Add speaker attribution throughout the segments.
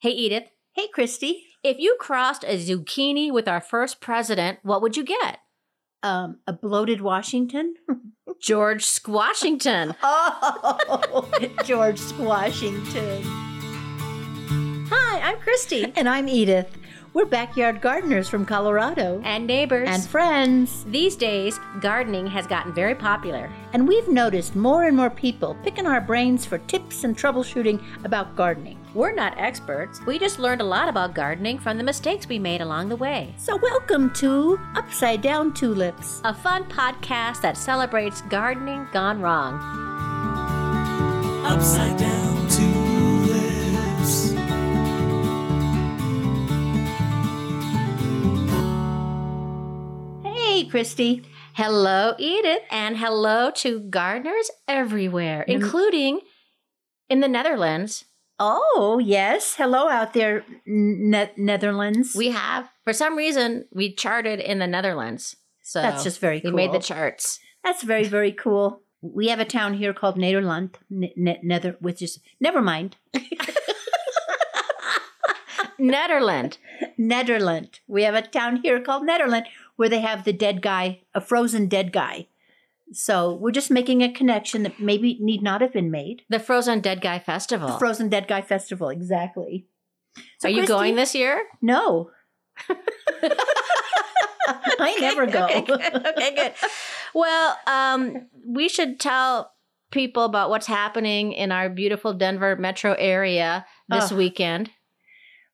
Speaker 1: Hey, Edith,
Speaker 2: Hey, Christy.
Speaker 1: if you crossed a zucchini with our first president, what would you get?
Speaker 2: Um, a bloated Washington?
Speaker 1: George Squashington.
Speaker 2: Oh, George Washington.
Speaker 1: Hi, I'm Christy.
Speaker 2: And I'm Edith. We're backyard gardeners from Colorado.
Speaker 1: And neighbors.
Speaker 2: And friends.
Speaker 1: These days, gardening has gotten very popular.
Speaker 2: And we've noticed more and more people picking our brains for tips and troubleshooting about gardening.
Speaker 1: We're not experts. We just learned a lot about gardening from the mistakes we made along the way.
Speaker 2: So, welcome to Upside Down Tulips.
Speaker 1: A fun podcast that celebrates gardening gone wrong.
Speaker 3: Upside down tulips.
Speaker 2: Hey, Christy.
Speaker 1: Hello, Edith, and hello to gardeners everywhere,
Speaker 2: Mm.
Speaker 1: including in the Netherlands.
Speaker 2: Oh, yes. Hello out there, ne- Netherlands.
Speaker 1: We have, for some reason, we charted in the Netherlands. So
Speaker 2: That's just very cool.
Speaker 1: We made the charts.
Speaker 2: That's very, very cool. We have a town here called Nederland, ne- ne- Nether, which is, never mind,
Speaker 1: Netherland.
Speaker 2: Nederland. We have a town here called Nederland where they have the dead guy, a frozen dead guy. So we're just making a connection that maybe need not have been made.
Speaker 1: The Frozen Dead Guy Festival.
Speaker 2: The Frozen Dead Guy Festival, exactly. So,
Speaker 1: Are you
Speaker 2: Christy-
Speaker 1: going this year?
Speaker 2: No. I never go.
Speaker 1: okay, good. okay, good. Well, um, we should tell people about what's happening in our beautiful Denver metro area this
Speaker 2: Ugh.
Speaker 1: weekend.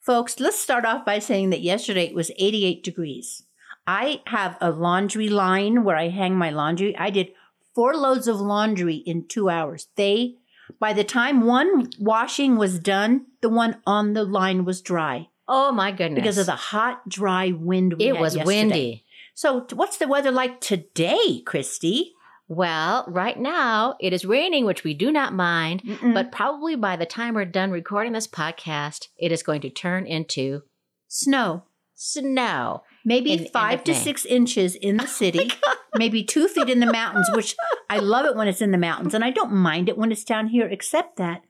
Speaker 2: Folks, let's start off by saying that yesterday it was 88 degrees. I have a laundry line where I hang my laundry. I did four loads of laundry in two hours. They, by the time one washing was done, the one on the line was dry
Speaker 1: Oh my goodness!
Speaker 2: because of the hot, dry wind. We
Speaker 1: it was
Speaker 2: yesterday.
Speaker 1: windy.
Speaker 2: So, what's the weather like today, Christy?
Speaker 1: Well, right now it is raining, which we do not mind.
Speaker 2: Mm-mm.
Speaker 1: But probably by the time we're done recording this podcast, it is going to turn into
Speaker 2: snow.
Speaker 1: snow.
Speaker 2: Maybe
Speaker 1: in-
Speaker 2: five to
Speaker 1: May.
Speaker 2: six inches in the city, maybe two feet in the mountains, which I love it when it's in the mountains, and I don't mind it when it's down here, except that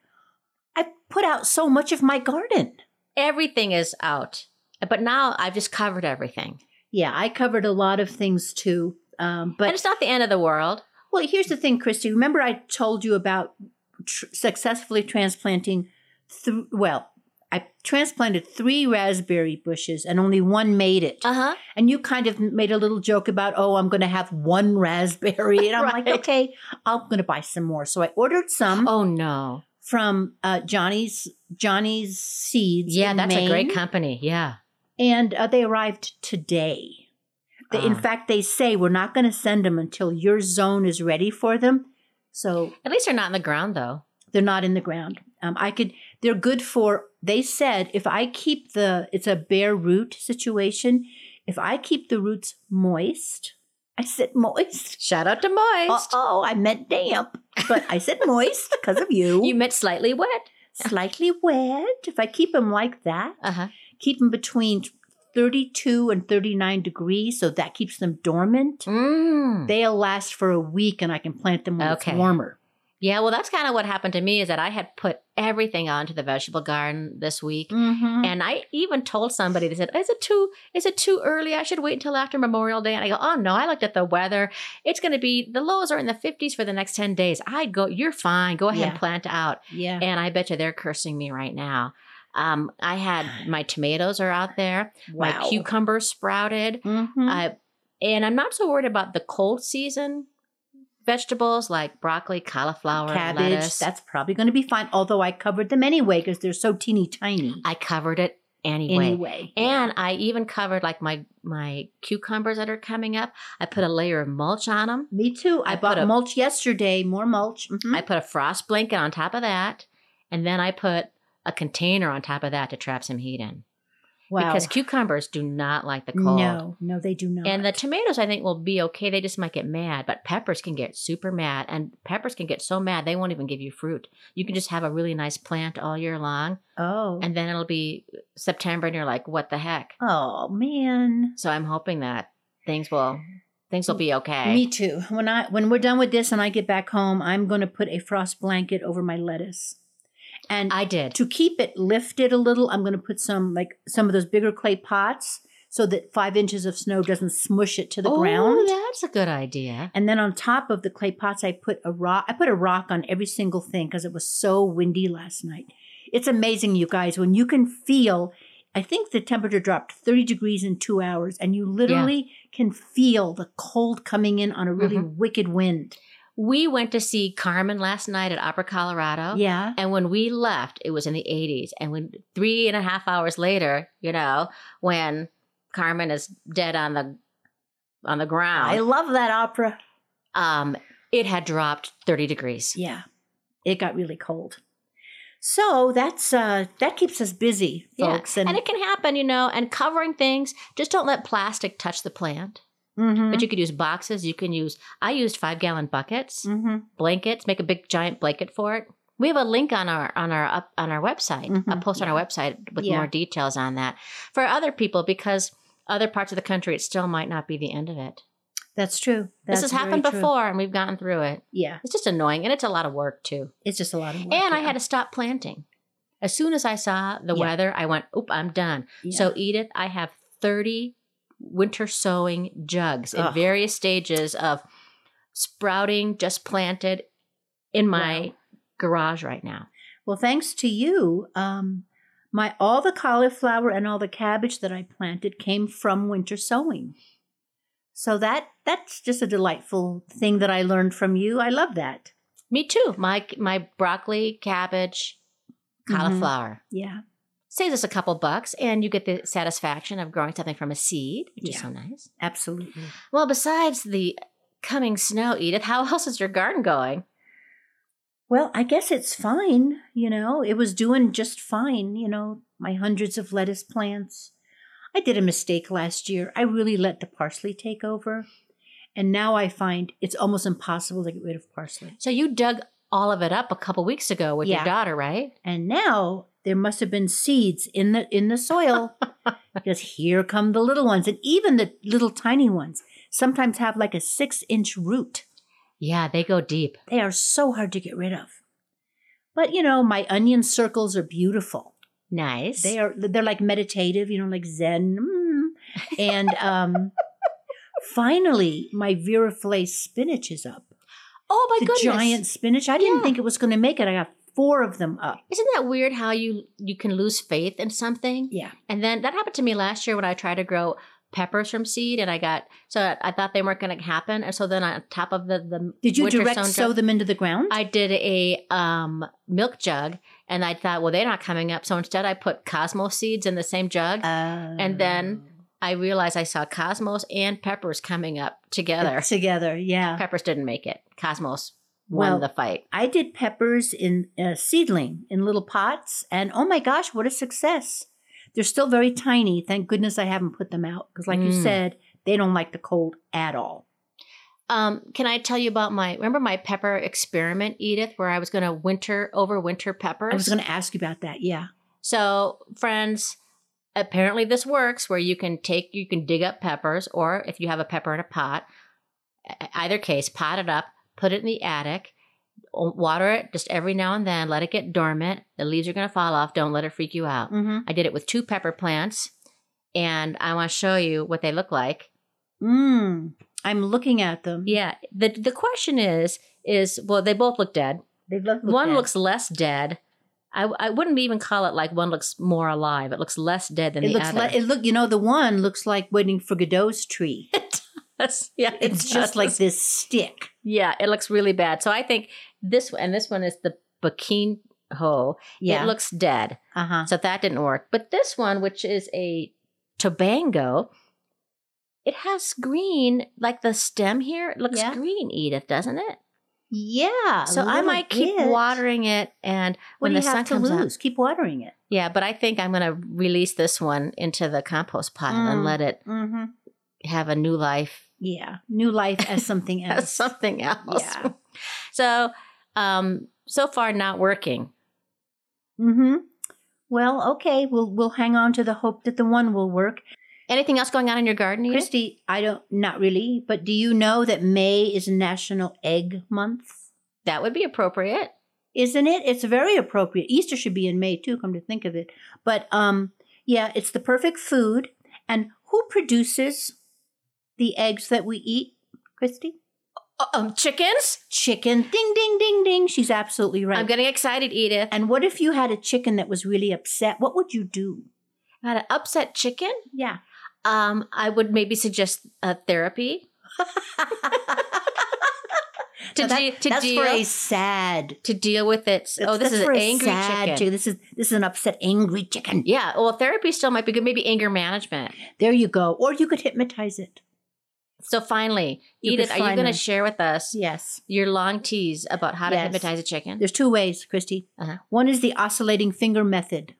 Speaker 2: I put out so much of my garden.
Speaker 1: Everything is out. But now I've just covered everything.
Speaker 2: Yeah, I covered a lot of things too. Um,
Speaker 1: and
Speaker 2: but
Speaker 1: it's not the end of the world.
Speaker 2: well, here's the thing, Christy. Remember, I told you about tr- successfully transplanting. Th- well, I transplanted three raspberry bushes, and only one made it.
Speaker 1: Uh huh.
Speaker 2: And you kind of made a little joke about, oh, I'm going to have one raspberry. And I'm like, okay, I'm going to buy some more. So I ordered some
Speaker 1: Oh no.
Speaker 2: from uh, Johnny's Johnny's Seeds.
Speaker 1: Yeah, that's a great company. Yeah.
Speaker 2: And uh, they arrived today. They, In
Speaker 1: Ah.
Speaker 2: fact, they say we're not going to send them until your zone is ready for them. So
Speaker 1: At least they're not in the ground though.
Speaker 2: They're not in the ground. Um, I could. They're good for. They said if I keep the. It's a bare root situation. If I keep the roots moist, I said moist.
Speaker 1: Shout out to Moist.
Speaker 2: Oh, I meant damp, but I said moist because of you.
Speaker 1: You meant slightly wet.
Speaker 2: Slightly wet. If I keep them like that,
Speaker 1: Uh huh.
Speaker 2: keep them between 32 and 39 degrees, so that keeps them dormant.
Speaker 1: Mm.
Speaker 2: They'll last for a week, and I can plant them when
Speaker 1: Okay.
Speaker 2: it's warmer.
Speaker 1: Yeah, well, that's kind of what happened to me is that I had put everything onto the vegetable garden this week.
Speaker 2: Mm-hmm.
Speaker 1: And I even told somebody, they said, Is it too is it too early? I should wait until after Memorial Day. And I go, Oh no, I looked at the weather. It's gonna be the lows are in the fifties for the next 10 days. I'd go, You're fine. Go ahead
Speaker 2: Yeah.
Speaker 1: and plant out.
Speaker 2: Yeah.
Speaker 1: And I bet you they're cursing me right now. Um, I had my tomatoes are out there,
Speaker 2: Wow.
Speaker 1: my cucumbers sprouted.
Speaker 2: Mhm.
Speaker 1: I and I'm not so worried about the cold season vegetables like broccoli, cauliflower,
Speaker 2: cabbage.
Speaker 1: lettuce.
Speaker 2: That's probably going to be fine. Although I covered them anyway because they're so teeny tiny.
Speaker 1: I covered it anyway.
Speaker 2: Anyway,
Speaker 1: And I even covered like my my cucumbers that are coming up. I put a layer of mulch on them.
Speaker 2: me too. I,
Speaker 1: I
Speaker 2: bought
Speaker 1: a-
Speaker 2: mulch yesterday. More mulch. Mhm.
Speaker 1: I put a frost blanket on top of that, and then I put a container on top of that to trap some heat in.
Speaker 2: Wow.
Speaker 1: Because cucumbers do not like the cold.
Speaker 2: no, no, they do not.
Speaker 1: And the tomatoes, I think, will be okay. They just might get mad. But peppers can get super mad. And peppers can get so mad, they won't even give you fruit. You can just have a really nice plant all year long.
Speaker 2: oh,
Speaker 1: And then it'll be September, and you're like, what the heck?
Speaker 2: oh man.
Speaker 1: So I'm hoping that things will things will be okay.
Speaker 2: Me too. When I when we're done with this and I get back home, I'm going to put a frost blanket over my lettuce. And
Speaker 1: I did.
Speaker 2: to keep it lifted a little, I'm going to put some like some of those bigger clay pots so that five inches of snow doesn't smush it to the
Speaker 1: oh,
Speaker 2: ground.
Speaker 1: that's a good idea.
Speaker 2: And then on top of the clay pots, I put a rock. I put a rock on every single thing because it was so windy last night. It's amazing, you guys, when you can feel. I think the temperature dropped 30 degrees in two hours, and you literally can feel the cold coming in on a really
Speaker 1: Mm-hmm.
Speaker 2: wicked wind.
Speaker 1: We went to see Carmen last night at Opera Colorado.
Speaker 2: Yeah.
Speaker 1: And when we left, it was in the 80s. And when three and a half hours later, you know, when Carmen is dead on the on the ground.
Speaker 2: I love that opera.
Speaker 1: um, it had dropped 30 degrees.
Speaker 2: Yeah. It got really cold. So that's uh that keeps us busy,
Speaker 1: Yeah.
Speaker 2: folks.
Speaker 1: And, it can happen, you know, and covering things, just don't let plastic touch the plant.
Speaker 2: Mhm.
Speaker 1: But you could use boxes. You can use, I used five gallon buckets,
Speaker 2: Mhm.
Speaker 1: blankets, make a big giant blanket for it. We have a link on our on our up on our website, a
Speaker 2: Mhm.
Speaker 1: post on our website with
Speaker 2: Yeah.
Speaker 1: more details on that for other people because other parts of the country it still might not be the end of it.
Speaker 2: That's true. That's
Speaker 1: this has happened
Speaker 2: true.
Speaker 1: before and we've gotten through it.
Speaker 2: Yeah.
Speaker 1: It's just annoying and it's a lot of work too.
Speaker 2: It's just a lot of work.
Speaker 1: And I had to stop planting. As soon as I saw the
Speaker 2: Yeah.
Speaker 1: weather, I went, "Oop, I'm done."
Speaker 2: Yeah.
Speaker 1: So Edith, I have 30 winter sowing jugs in various stages of sprouting, just planted in my
Speaker 2: Wow.
Speaker 1: garage right now.
Speaker 2: Well, thanks to you, um, my all the cauliflower and all the cabbage that I planted came from winter sowing. So that that's just a delightful thing that I learned from you. I love that.
Speaker 1: Me too. My my broccoli, cabbage,
Speaker 2: Mhm.
Speaker 1: cauliflower.
Speaker 2: Yeah.
Speaker 1: Saves us a couple bucks and you get the satisfaction of growing something from a seed, which is so nice.
Speaker 2: Absolutely.
Speaker 1: Well, besides the coming snow, Edith, how else is your garden going?
Speaker 2: Well, I guess it's fine. You know, it was doing just fine. You know, my hundreds of lettuce plants. I did a mistake last year. I really let the parsley take over. And now I find it's almost impossible to get rid of parsley.
Speaker 1: So you dug all of it up a couple weeks ago with
Speaker 2: Yeah.
Speaker 1: your daughter, right?
Speaker 2: And now there must have been seeds in the in the soil because here come the little ones. And even the little tiny ones sometimes have like a six inch root.
Speaker 1: Yeah, they go deep.
Speaker 2: They are so hard to get rid of. But you know, my onion circles are beautiful.
Speaker 1: Nice.
Speaker 2: They are they're like meditative, you know, like Zen. Mm. And um finally my Viroflay spinach is up.
Speaker 1: Oh my
Speaker 2: the
Speaker 1: goodness.
Speaker 2: giant spinach. I didn't
Speaker 1: Yeah.
Speaker 2: think it was going to make it. I got four of them up.
Speaker 1: Isn't that weird how you you can lose faith in something?
Speaker 2: Yeah.
Speaker 1: And then that happened to me last year when I tried to grow peppers from seed and I got so I thought they weren't going to happen and so then on top of the the
Speaker 2: Did you direct sow them into the ground?
Speaker 1: I did a um milk jug and I thought well they're not coming up so instead I put cosmos seeds in the same jug and then I realized I saw cosmos and peppers coming up together.
Speaker 2: together. Yeah.
Speaker 1: Peppers didn't make it. Cosmos won
Speaker 2: Well,
Speaker 1: the fight.
Speaker 2: I did peppers in uh, seedling in little pots, and oh my gosh, what a success! They're still very tiny. Thank goodness I haven't put them out because, like you
Speaker 1: Mm.
Speaker 2: said, they don't like the cold at all.
Speaker 1: Um, can I tell you about my remember my pepper experiment, Edith, where I was going to winter over winter peppers?
Speaker 2: I was going to ask you about that. Yeah.
Speaker 1: So, friends, apparently this works where you can take you can dig up peppers or if you have a pepper in a pot, either case, pot it up, put it in the attic, water it just every now and then, let it get dormant. The leaves are going to fall off. Don't let it freak you out.
Speaker 2: Mm-hmm.
Speaker 1: I did it with two pepper plants and I want to show you what they look like.
Speaker 2: Mm. I'm looking at them.
Speaker 1: Yeah, the the question is is well they both look dead.
Speaker 2: They look.
Speaker 1: one
Speaker 2: dead.
Speaker 1: looks less dead. I, I wouldn't even call it like one looks more alive. It looks less dead than
Speaker 2: It
Speaker 1: the
Speaker 2: looks
Speaker 1: other.
Speaker 2: like it look. You know, the one looks like waiting for Godot's tree.
Speaker 1: That's- yeah, it
Speaker 2: It's just like this stick.
Speaker 1: yeah, it looks really bad. So I think this one and this one is the Bakin ho.
Speaker 2: Yeah.
Speaker 1: It looks dead.
Speaker 2: Uh huh.
Speaker 1: So that didn't work. But this one, which is a Tobango, it has green like the stem here. It looks
Speaker 2: Yeah.
Speaker 1: green, Edith, doesn't it?
Speaker 2: Yeah.
Speaker 1: So I might keep
Speaker 2: bit.
Speaker 1: watering it, and
Speaker 2: What
Speaker 1: when the
Speaker 2: you
Speaker 1: sun
Speaker 2: have to
Speaker 1: comes out.
Speaker 2: Keep watering it.
Speaker 1: yeah. But I think I'm going to release this one into the compost pile and
Speaker 2: Mm.
Speaker 1: let it
Speaker 2: Mm-hmm.
Speaker 1: have a new life
Speaker 2: Yeah. New life as something
Speaker 1: as
Speaker 2: else.
Speaker 1: something else.
Speaker 2: Yeah.
Speaker 1: So, um, so far not working.
Speaker 2: Mm-hmm. Well, okay. We'll we'll hang on to the hope that the one will work.
Speaker 1: Anything else going on in your garden? Edith?
Speaker 2: Christy, I don't not really, but do you know that May is National Egg Month?
Speaker 1: That would be appropriate.
Speaker 2: isn't it? It's very appropriate. Easter should be in May too, come to think of it. But um, yeah, it's the perfect food. And who produces the eggs that we eat, Christy?
Speaker 1: Uh, um, chickens?
Speaker 2: Chicken. Ding, ding, ding, ding. She's absolutely right.
Speaker 1: I'm getting excited, Edith.
Speaker 2: and what if you had a chicken that was really upset? What would you do?
Speaker 1: Had an upset chicken?
Speaker 2: Yeah.
Speaker 1: Um, I would maybe suggest uh, therapy to,
Speaker 2: Now that-
Speaker 1: de- to
Speaker 2: that's
Speaker 1: deal
Speaker 2: for a sad.
Speaker 1: to deal with its. Oh, this is an angry chicken.
Speaker 2: This is this is an upset, angry chicken.
Speaker 1: Yeah, well, therapy still might be good. Maybe anger management.
Speaker 2: There you go. Or you could hypnotize it.
Speaker 1: So finally,
Speaker 2: You
Speaker 1: Edith, are you going to share with us
Speaker 2: Yes.
Speaker 1: your long tease about how to
Speaker 2: Yes.
Speaker 1: hypnotize a chicken?
Speaker 2: There's two ways, Christy.
Speaker 1: Uh-huh.
Speaker 2: One is the oscillating finger method.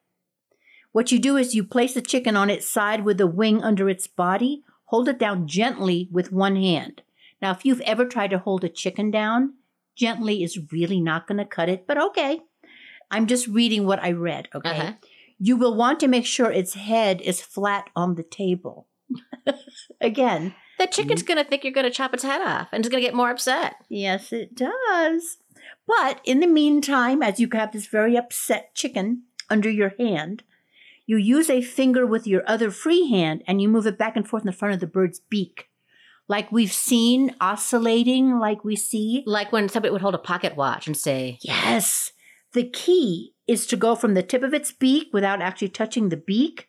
Speaker 2: What you do is you place the chicken on its side with the wing under its body, hold it down gently with one hand. Now, if you've ever tried to hold a chicken down, gently is really not going to cut it, but okay. I'm just reading what I read, okay?
Speaker 1: Uh-huh.
Speaker 2: You will want to make sure its head is flat on the table. Again,
Speaker 1: The chicken's going to think you're going to chop its head off and it's going to get more upset.
Speaker 2: Yes, it does. But in the meantime, as you have this very upset chicken under your hand, you use a finger with your other free hand and you move it back and forth in the front of the bird's beak. Like we've seen oscillating, like we see.
Speaker 1: Like when somebody would hold a pocket watch and say,
Speaker 2: Yes. The key is to go from the tip of its beak without actually touching the beak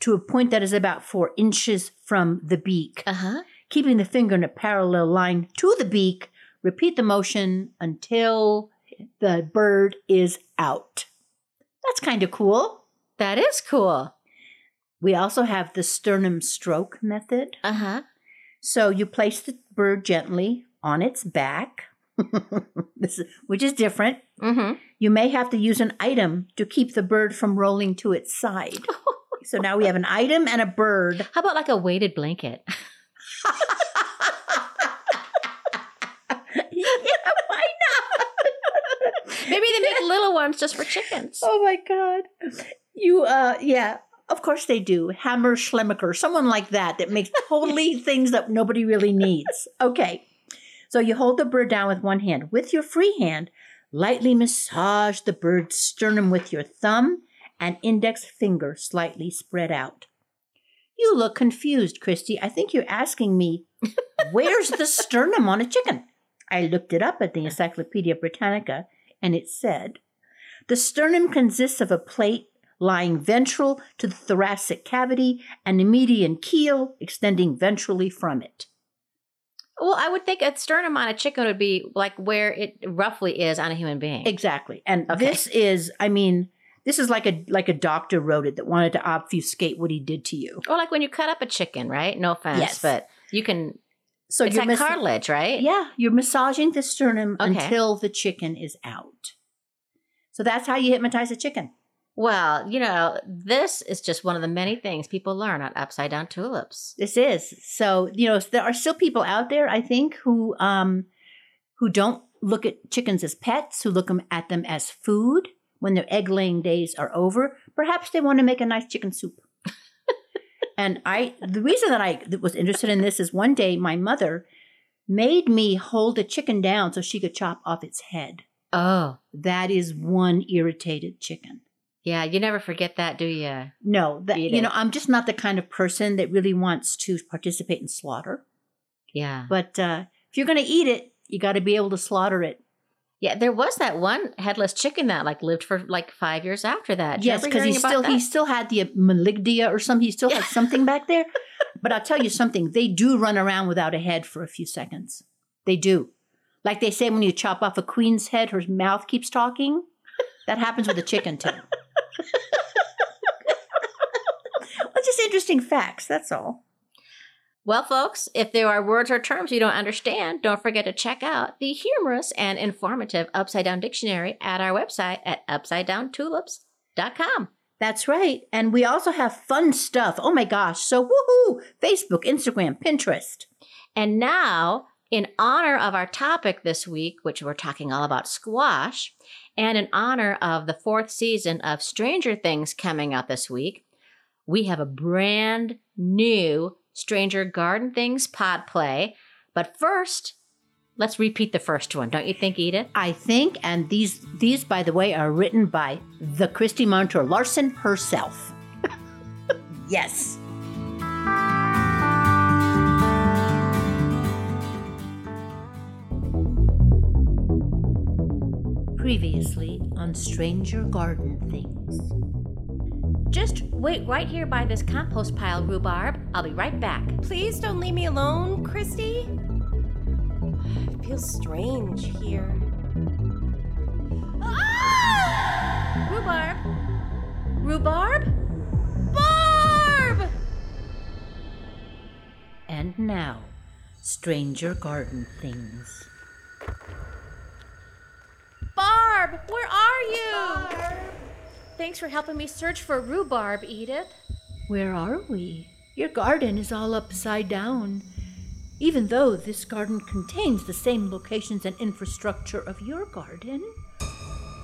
Speaker 2: to a point that is about four inches from the beak.
Speaker 1: uh huh.
Speaker 2: keeping the finger in a parallel line to the beak. Repeat the motion until the bird is out. That's kind of cool.
Speaker 1: That is cool.
Speaker 2: We also have the sternum stroke method.
Speaker 1: Uh huh.
Speaker 2: So you place the bird gently on its back, is, which is different.
Speaker 1: Mm hmm.
Speaker 2: You may have to use an item to keep the bird from rolling to its side. so now we have an item and a bird.
Speaker 1: How about like a weighted blanket?
Speaker 2: yeah, why not?
Speaker 1: Maybe they make little ones just for chickens.
Speaker 2: Oh my god. You uh yeah, of course they do. Hammacher Schlemmer, someone like that that makes totally things that nobody really needs. Okay. So you hold the bird down with one hand. With your free hand, lightly massage the bird's sternum with your thumb and index finger slightly spread out. You look confused, Christy. I think you're asking me, where's the sternum on a chicken? I looked it up at the Encyclopedia Britannica and it said the sternum consists of a plate lying ventral to the thoracic cavity and a median keel extending ventrally from it.
Speaker 1: Well, I would think a sternum on a chicken would be like where it roughly is on a human being.
Speaker 2: Exactly. And
Speaker 1: Okay.
Speaker 2: this is, I mean, this is like a like a doctor wrote it that wanted to obfuscate what he did to you.
Speaker 1: Or like when you cut up a chicken, right? No offense,
Speaker 2: Yes.
Speaker 1: but you can.
Speaker 2: So
Speaker 1: it's like cartilage, right?
Speaker 2: Yeah, you're massaging the sternum
Speaker 1: Okay.
Speaker 2: until the chicken is out. So that's how you hypnotize a chicken.
Speaker 1: Well, you know, this is just one of the many things people learn on Upside Down Tulips.
Speaker 2: This is so you know there are still people out there I think who um who don't look at chickens as pets, who look at them as food when their egg laying days are over. Perhaps they want to make a nice chicken soup. and I the reason that I was interested in this is one day my mother made me hold a chicken down so she could chop off its head.
Speaker 1: Oh,
Speaker 2: That is one irritated chicken.
Speaker 1: Yeah. You never forget that, do you?
Speaker 2: No, that you know, I'm just not the kind of person that really wants to participate in slaughter.
Speaker 1: Yeah.
Speaker 2: But uh, if you're going to eat it, you got to be able to slaughter it.
Speaker 1: Yeah, there was that one headless chicken that like lived for like five years after that. Did
Speaker 2: yes, because he still he still had the maligdia or something. He still had something back there. But I'll tell you something: they do run around without a head for a few seconds. They do. Like they say, when you chop off a queen's head, her mouth keeps talking. That happens with a chicken too. Well, just interesting facts. That's all.
Speaker 1: Well, folks, if there are words or terms you don't understand, don't forget to check out the humorous and informative Upside Down Dictionary at our website at upsidedowntulips.com.
Speaker 2: That's right. And we also have fun stuff. Oh my gosh. So woohoo! Facebook, Instagram, Pinterest.
Speaker 1: And now, in honor of our topic this week, which we're talking all about squash, and in honor of the fourth season of Stranger Things coming out this week, we have a brand new Stranger Garden Things pod play. But first, Let's repeat the first one, don't you think, Edith?
Speaker 2: I think, and these these by the way are written by the Christy Montour Larson herself. yes. Previously on Stranger Garden Things.
Speaker 1: Just wait right here by this compost pile, Rhubarb. I'll be right back.
Speaker 4: Please don't leave me alone, Christy. It feels strange here. Ah!
Speaker 1: Rhubarb? Rhubarb? Barb!
Speaker 2: And now, Stranger Garden Things.
Speaker 1: Barb, where are you? Thanks for helping me search for rhubarb, Edith.
Speaker 2: Where are we? Your garden is all upside down. Even though this garden contains the same locations and infrastructure of your garden,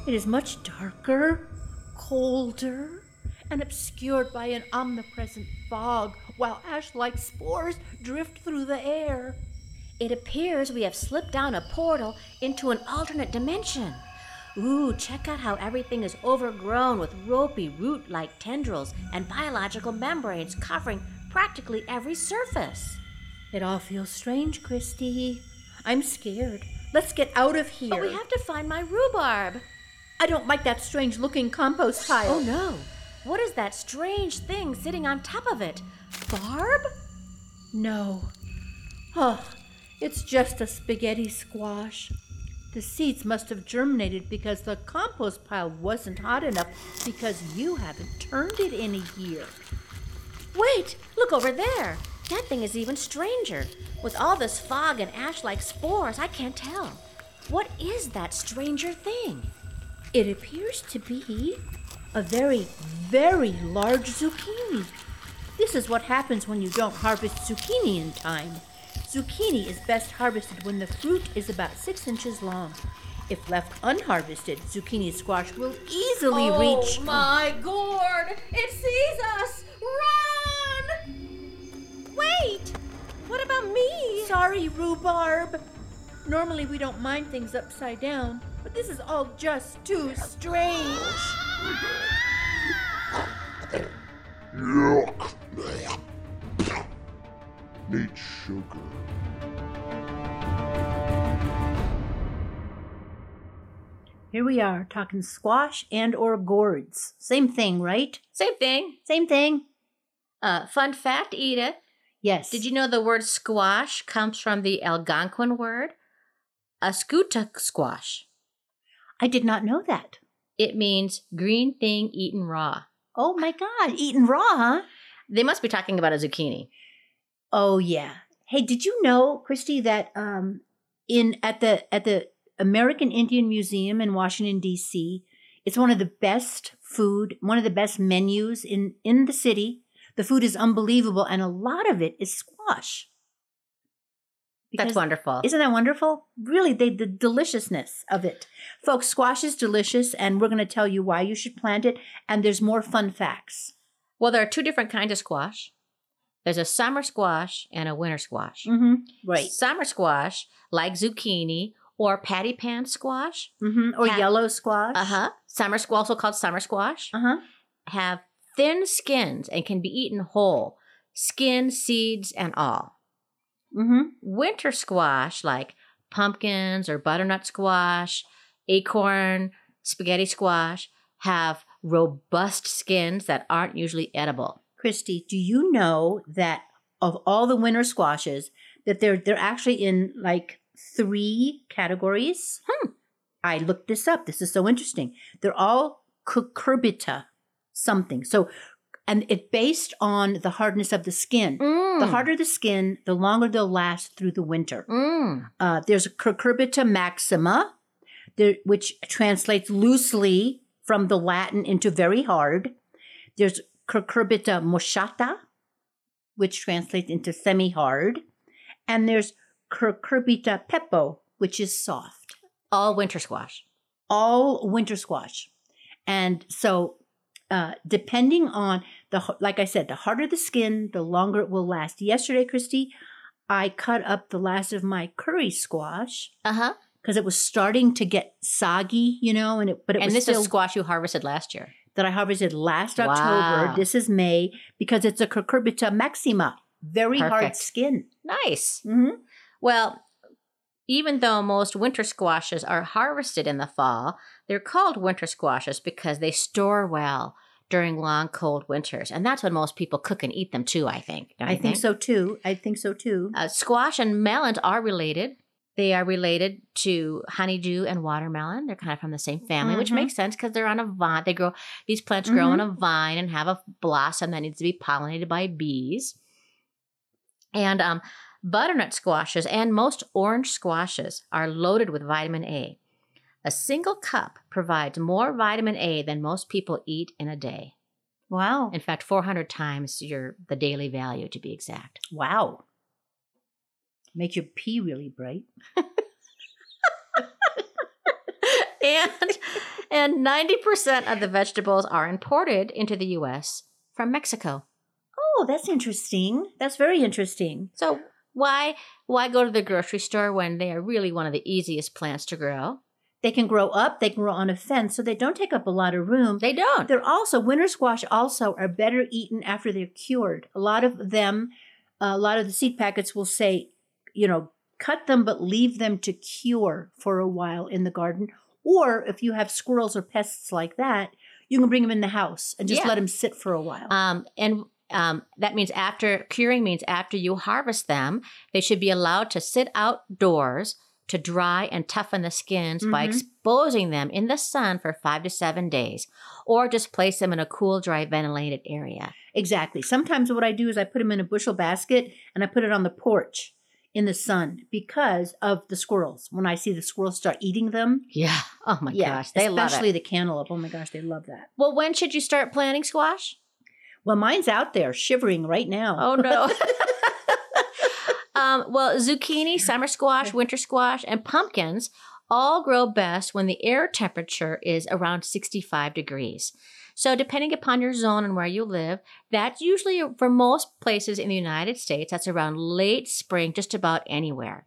Speaker 2: it is much darker, colder, and obscured by an omnipresent fog, while ash like spores drift through the air.
Speaker 1: It appears we have slipped down a portal into an alternate dimension. Ooh, check out how everything is overgrown with ropey root like tendrils and biological membranes covering practically every surface.
Speaker 2: It all feels strange, Christy. I'm scared. Let's get out of here.
Speaker 1: But we have to find my rhubarb.
Speaker 2: I don't like that strange looking compost pile.
Speaker 1: Oh no! What is that strange thing sitting on top of it? Barb?
Speaker 2: No. Oh, it's just a spaghetti squash. The seeds must have germinated because the compost pile wasn't hot enough because you haven't turned it in a year.
Speaker 1: Wait, look over there. That thing is even stranger. With all this fog and ash like spores, I can't tell. What is that stranger thing?
Speaker 2: It appears to be a very, very large zucchini. This is what happens when you don't harvest zucchini in time. Zucchini is best harvested when the fruit is about six inches long. If left unharvested, zucchini squash will easily oh reach.
Speaker 1: Oh my gourd! It sees us! Run!
Speaker 4: Wait! What about me?
Speaker 2: Sorry, rhubarb. Normally we don't mind things upside down, but this is all just too strange.
Speaker 5: Ah!
Speaker 2: Here we are talking squash and or gourds. Same thing, right?
Speaker 1: Same thing.
Speaker 2: Same thing.
Speaker 1: Uh, fun fact, Edith.
Speaker 2: Yes.
Speaker 1: Did you know the word squash comes from the Algonquin word askutuk squash?
Speaker 2: I did not know that.
Speaker 1: It means green thing eaten raw.
Speaker 2: Oh my god, eaten raw, huh?
Speaker 1: They must be talking about a zucchini.
Speaker 2: Oh yeah. Hey, did you know, Christy, that um in at the at the American Indian Museum in Washington D.C. It's one of the best food, one of the best menus in in the city. The food is unbelievable, and a lot of it is squash.
Speaker 1: That's wonderful.
Speaker 2: Isn't that wonderful? Really, they, the deliciousness of it. Folks, squash is delicious, and we're going to tell you why you should plant it. And there's more fun facts.
Speaker 1: Well, there are two different kinds of squash. There's a summer squash and a winter squash.
Speaker 2: Mm-hmm. Right.
Speaker 1: Summer squash, like zucchini or patty pan squash.
Speaker 2: Mm-hmm. Or
Speaker 1: Pat-
Speaker 2: yellow squash.
Speaker 1: Uh huh. Summer squash, also called summer squash,
Speaker 2: Uh huh.
Speaker 1: have thin skins and can be eaten whole, skin, seeds, and all.
Speaker 2: Mm-hmm.
Speaker 1: Winter squash, like pumpkins or butternut squash, acorn, spaghetti squash, have robust skins that aren't usually edible.
Speaker 2: Christy, do you know that of all the winter squashes, that they're they're actually in like three categories?
Speaker 1: Hmm.
Speaker 2: I looked this up. This is so interesting. They're all cucurbita something. So, and it based on the hardness of the skin. The harder the skin, the longer they'll last through the winter.
Speaker 1: Mm.
Speaker 2: Uh, there's a cucurbita maxima, there, which translates loosely from the Latin into very hard. There's cucurbita moschata, which translates into semi hard. And there's cucurbita pepo, which is soft.
Speaker 1: All winter squash.
Speaker 2: All winter squash. And so, uh, depending on the, like I said, the harder the skin, the longer it will last. Yesterday, Christy, I cut up the last of my kuri squash
Speaker 1: Uh huh.
Speaker 2: because it was starting to get soggy, you know, and it but it
Speaker 1: And
Speaker 2: was
Speaker 1: this
Speaker 2: still
Speaker 1: is squash you harvested last year.
Speaker 2: that I harvested last
Speaker 1: Wow.
Speaker 2: October. This is May because it's a cucurbita maxima, very hard skin.
Speaker 1: Nice.
Speaker 2: Mm-hmm.
Speaker 1: Well, even though most winter squashes are harvested in the fall, they're called winter squashes because they store well during long, cold winters. And that's when most people cook and eat them too, I think.
Speaker 2: I
Speaker 1: you
Speaker 2: think so too. I think so too.
Speaker 1: Uh, squash and melons are related. They are related to honeydew and watermelon. They're kind of from the same family, which
Speaker 2: Mhm.
Speaker 1: makes sense because they're on a vine. They grow; these plants grow on a vine and have a blossom that needs to be pollinated by bees. And um, butternut squashes and most orange squashes are loaded with vitamin A. A single cup provides more vitamin A than most people eat in a day.
Speaker 2: Wow.
Speaker 1: In fact, 400 times your the daily value to be exact.
Speaker 2: Wow. Make your pee really bright.
Speaker 1: and and 90% of the vegetables are imported into the US from Mexico.
Speaker 2: Oh, that's interesting. That's very interesting.
Speaker 1: So why why go to the grocery store when they are really one of the easiest plants to grow?
Speaker 2: They can grow up, they can grow on a fence, so they don't take up a lot of room.
Speaker 1: They don't.
Speaker 2: They're also winter squash. Also, are better eaten after they're cured. A lot of them, a lot of the seed packets will say, you know, cut them but leave them to cure for a while in the garden. Or if you have squirrels or pests like that, you can bring them in the house and just
Speaker 1: Yeah.
Speaker 2: let them sit for a while.
Speaker 1: Um, and um, that means after curing means after you harvest them, they should be allowed to sit outdoors to dry and toughen the skins by
Speaker 2: Mhm.
Speaker 1: exposing them in the sun for five to seven days, or just place them in a cool, dry, ventilated area.
Speaker 2: exactly. Sometimes what I do is I put them in a bushel basket and I put it on the porch in the sun because of the squirrels. When I see the squirrels start eating them,
Speaker 1: Yeah. Oh my
Speaker 2: yeah,
Speaker 1: gosh, they love
Speaker 2: especially
Speaker 1: it.
Speaker 2: the cantaloupe. Oh my gosh, they love that.
Speaker 1: Well, when should you start planting squash?
Speaker 2: Well, mine's out there shivering right now.
Speaker 1: Oh no. um, well, zucchini, summer squash, winter squash, and pumpkins all grow best when the air temperature is around 65 degrees. So, depending upon your zone and where you live, that's usually for most places in the United States, that's around late spring, just about anywhere.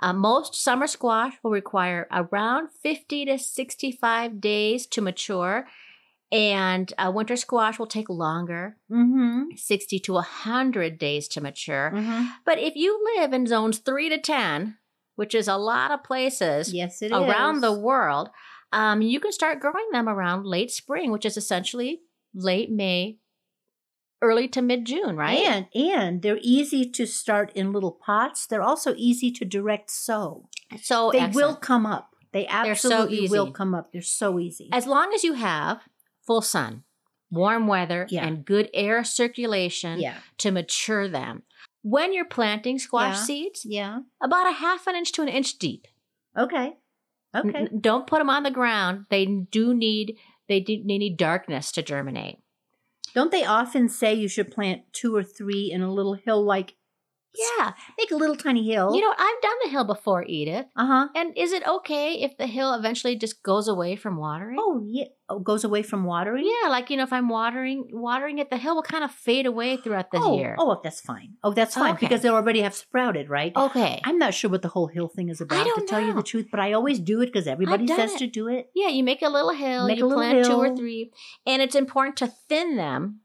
Speaker 1: Uh, most summer squash will require around 50 to 65 days to mature, and uh, winter squash will take longer,
Speaker 2: Mm-hmm.
Speaker 1: 60 to 100 days to mature.
Speaker 2: mm-hmm.
Speaker 1: But if you live in zones 3 to 10, which is a lot of places
Speaker 2: Yes, it is
Speaker 1: around the world, um, you can start growing them around late spring, which is essentially late May, early to mid June, right?
Speaker 2: And and they're easy to start in little pots. They're also easy to direct sow.
Speaker 1: so
Speaker 2: they will come up. They
Speaker 1: so
Speaker 2: absolutely will come up. They're so easy.
Speaker 1: as long as you have full sun, warm weather,
Speaker 2: Yeah.
Speaker 1: and good air circulation
Speaker 2: yeah.
Speaker 1: to mature them. When you're planting squash
Speaker 2: Yeah.
Speaker 1: seeds,
Speaker 2: Yeah.
Speaker 1: about a half an inch to an inch deep.
Speaker 2: Okay. Okay.
Speaker 1: n- don't put them on the ground. They do need they do they need darkness to germinate.
Speaker 2: Don't they often say you should plant two or three in a little hill like
Speaker 1: Yeah,
Speaker 2: make a little tiny hill?
Speaker 1: you know I've done the hill before, Edith.
Speaker 2: uh-huh.
Speaker 1: And is it okay if the hill eventually just goes away from watering?
Speaker 2: Oh yeah. Oh, goes away from watering?
Speaker 1: yeah, like you know, if I'm watering watering it, the hill will kind of fade away throughout the
Speaker 2: oh,
Speaker 1: year.
Speaker 2: Oh, that's fine. Oh, that's fine
Speaker 1: Okay.
Speaker 2: because they already have sprouted, right?
Speaker 1: okay.
Speaker 2: I'm not sure what the whole hill thing is about, to
Speaker 1: don't
Speaker 2: tell you the truth, but I always do it because everybody says
Speaker 1: it.
Speaker 2: to do it.
Speaker 1: Yeah, you make a little hill,
Speaker 2: Make
Speaker 1: you
Speaker 2: a little
Speaker 1: plant two or three, and it's important to thin them.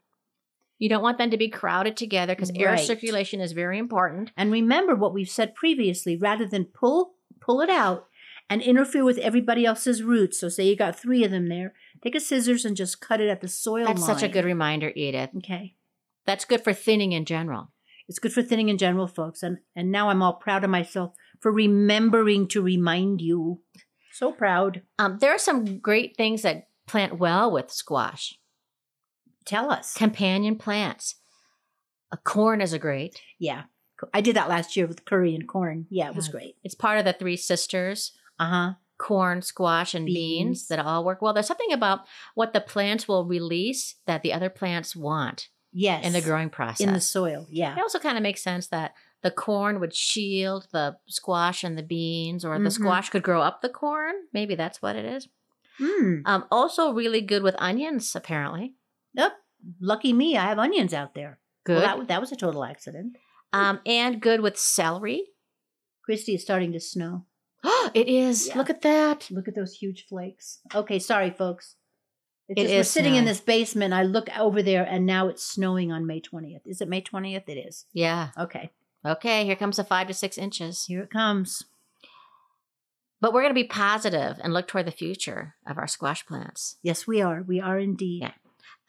Speaker 1: You don't want them to be crowded together because air circulation is very important.
Speaker 2: And remember what we've said previously, rather than pull pull it out and interfere with everybody else's roots. So say you got three of them there, take a scissors and just cut it at the soil
Speaker 1: That's such a good reminder, Edith.
Speaker 2: Okay.
Speaker 1: That's good for thinning in general.
Speaker 2: It's good for thinning in general, folks. And and now I'm all proud of myself for remembering to remind you. So proud.
Speaker 1: Um, there are some great things that plant well with squash.
Speaker 2: Tell us.
Speaker 1: Companion plants. A corn is a great.
Speaker 2: Yeah. I did that last year with kuri and corn. Yeah, it was great.
Speaker 1: It's part of the three sisters.
Speaker 2: Uh-huh.
Speaker 1: corn, squash, and beans.
Speaker 2: Beans.
Speaker 1: that all work well. There's something about what the plants will release that the other plants want
Speaker 2: Yes.
Speaker 1: in the growing process.
Speaker 2: in the soil. Yeah.
Speaker 1: it also kind of makes sense that the corn would shield the squash and the beans, or the
Speaker 2: Mhm.
Speaker 1: squash could grow up the corn. Maybe that's what it is.
Speaker 2: Mm.
Speaker 1: Um, also, really good with onions, apparently.
Speaker 2: Yep. Lucky me, I have onions out there.
Speaker 1: Good.
Speaker 2: Well, that, that was a total accident.
Speaker 1: Um, and good with celery.
Speaker 2: Christy, it's starting to snow.
Speaker 1: it is.
Speaker 2: Yeah.
Speaker 1: Look at that.
Speaker 2: Look at those huge flakes. Okay, sorry, folks. It's
Speaker 1: It
Speaker 2: just, we're
Speaker 1: is
Speaker 2: sitting in this basement. I look over there, and now it's snowing on May 20th. Is it May 20th? It is.
Speaker 1: Yeah.
Speaker 2: Okay,
Speaker 1: Okay, here comes the five to six inches.
Speaker 2: here it comes.
Speaker 1: But we're going to be positive and look toward the future of our squash plants.
Speaker 2: Yes, we are. We are indeed.
Speaker 1: Yeah.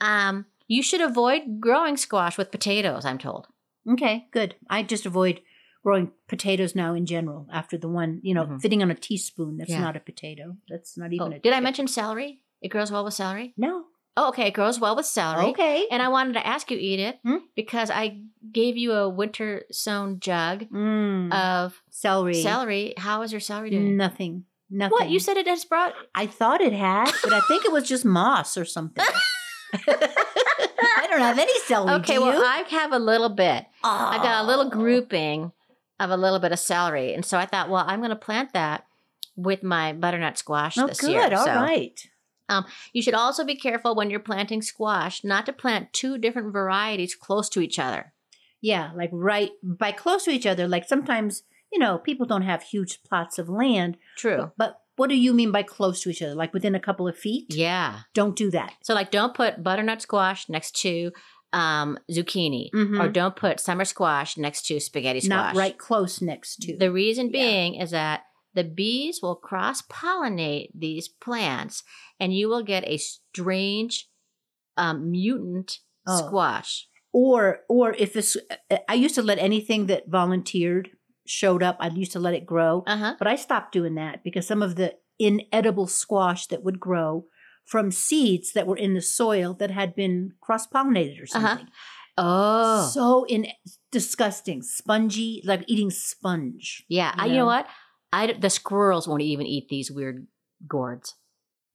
Speaker 1: Um, you should avoid growing squash with potatoes, I'm told.
Speaker 2: Okay, good. I just avoid growing potatoes now in general after the one, you know,
Speaker 1: Mhm.
Speaker 2: fitting on a teaspoon. That's
Speaker 1: Yeah.
Speaker 2: not a potato. That's not
Speaker 1: Oh,
Speaker 2: even a
Speaker 1: did I mention celery? It grows well with celery?
Speaker 2: No.
Speaker 1: Oh, okay. It grows well with celery.
Speaker 2: Okay.
Speaker 1: And I wanted to ask you, Edith,
Speaker 2: Hmm?
Speaker 1: because I gave you a winter sown jug
Speaker 2: Mm,
Speaker 1: of
Speaker 2: celery.
Speaker 1: celery. How is your celery doing?
Speaker 2: Nothing. Nothing.
Speaker 1: What? You said it has brought.
Speaker 2: I thought it had, but I think it was just moss or something. I don't have any celery.
Speaker 1: Okay, well. I have a little bit. I got a little
Speaker 2: Oh.
Speaker 1: grouping of a little bit of celery. And so I thought, well, I'm going to plant that with my butternut squash
Speaker 2: Oh,
Speaker 1: this
Speaker 2: good.
Speaker 1: year.
Speaker 2: All
Speaker 1: So
Speaker 2: right.
Speaker 1: Um, you should also be careful when you're planting squash not to plant two different varieties close to each other.
Speaker 2: Yeah, like right by close to each other. Like sometimes, you know, people don't have huge plots of land.
Speaker 1: True.
Speaker 2: But what do you mean by close to each other? Like within a couple of feet?
Speaker 1: Yeah.
Speaker 2: Don't do that.
Speaker 1: So, like, don't put butternut squash next to um, zucchini,
Speaker 2: mm-hmm.
Speaker 1: or don't put summer squash next to spaghetti squash.
Speaker 2: Not right close next to.
Speaker 1: The reason
Speaker 2: Yeah.
Speaker 1: being is that the bees will cross pollinate these plants, and you will get a strange um, mutant
Speaker 2: Oh.
Speaker 1: squash.
Speaker 2: or or if it's I used to let anything that volunteered showed up, I used to let it grow.
Speaker 1: Uh huh.
Speaker 2: But I stopped doing that because some of the inedible squash that would grow from seeds that were in the soil that had been cross pollinated or
Speaker 1: Uh-huh.
Speaker 2: something.
Speaker 1: Oh,
Speaker 2: So in disgusting, spongy, like eating sponge.
Speaker 1: yeah. I,
Speaker 2: you
Speaker 1: you know
Speaker 2: know.
Speaker 1: what? I the squirrels won't even eat these weird gourds.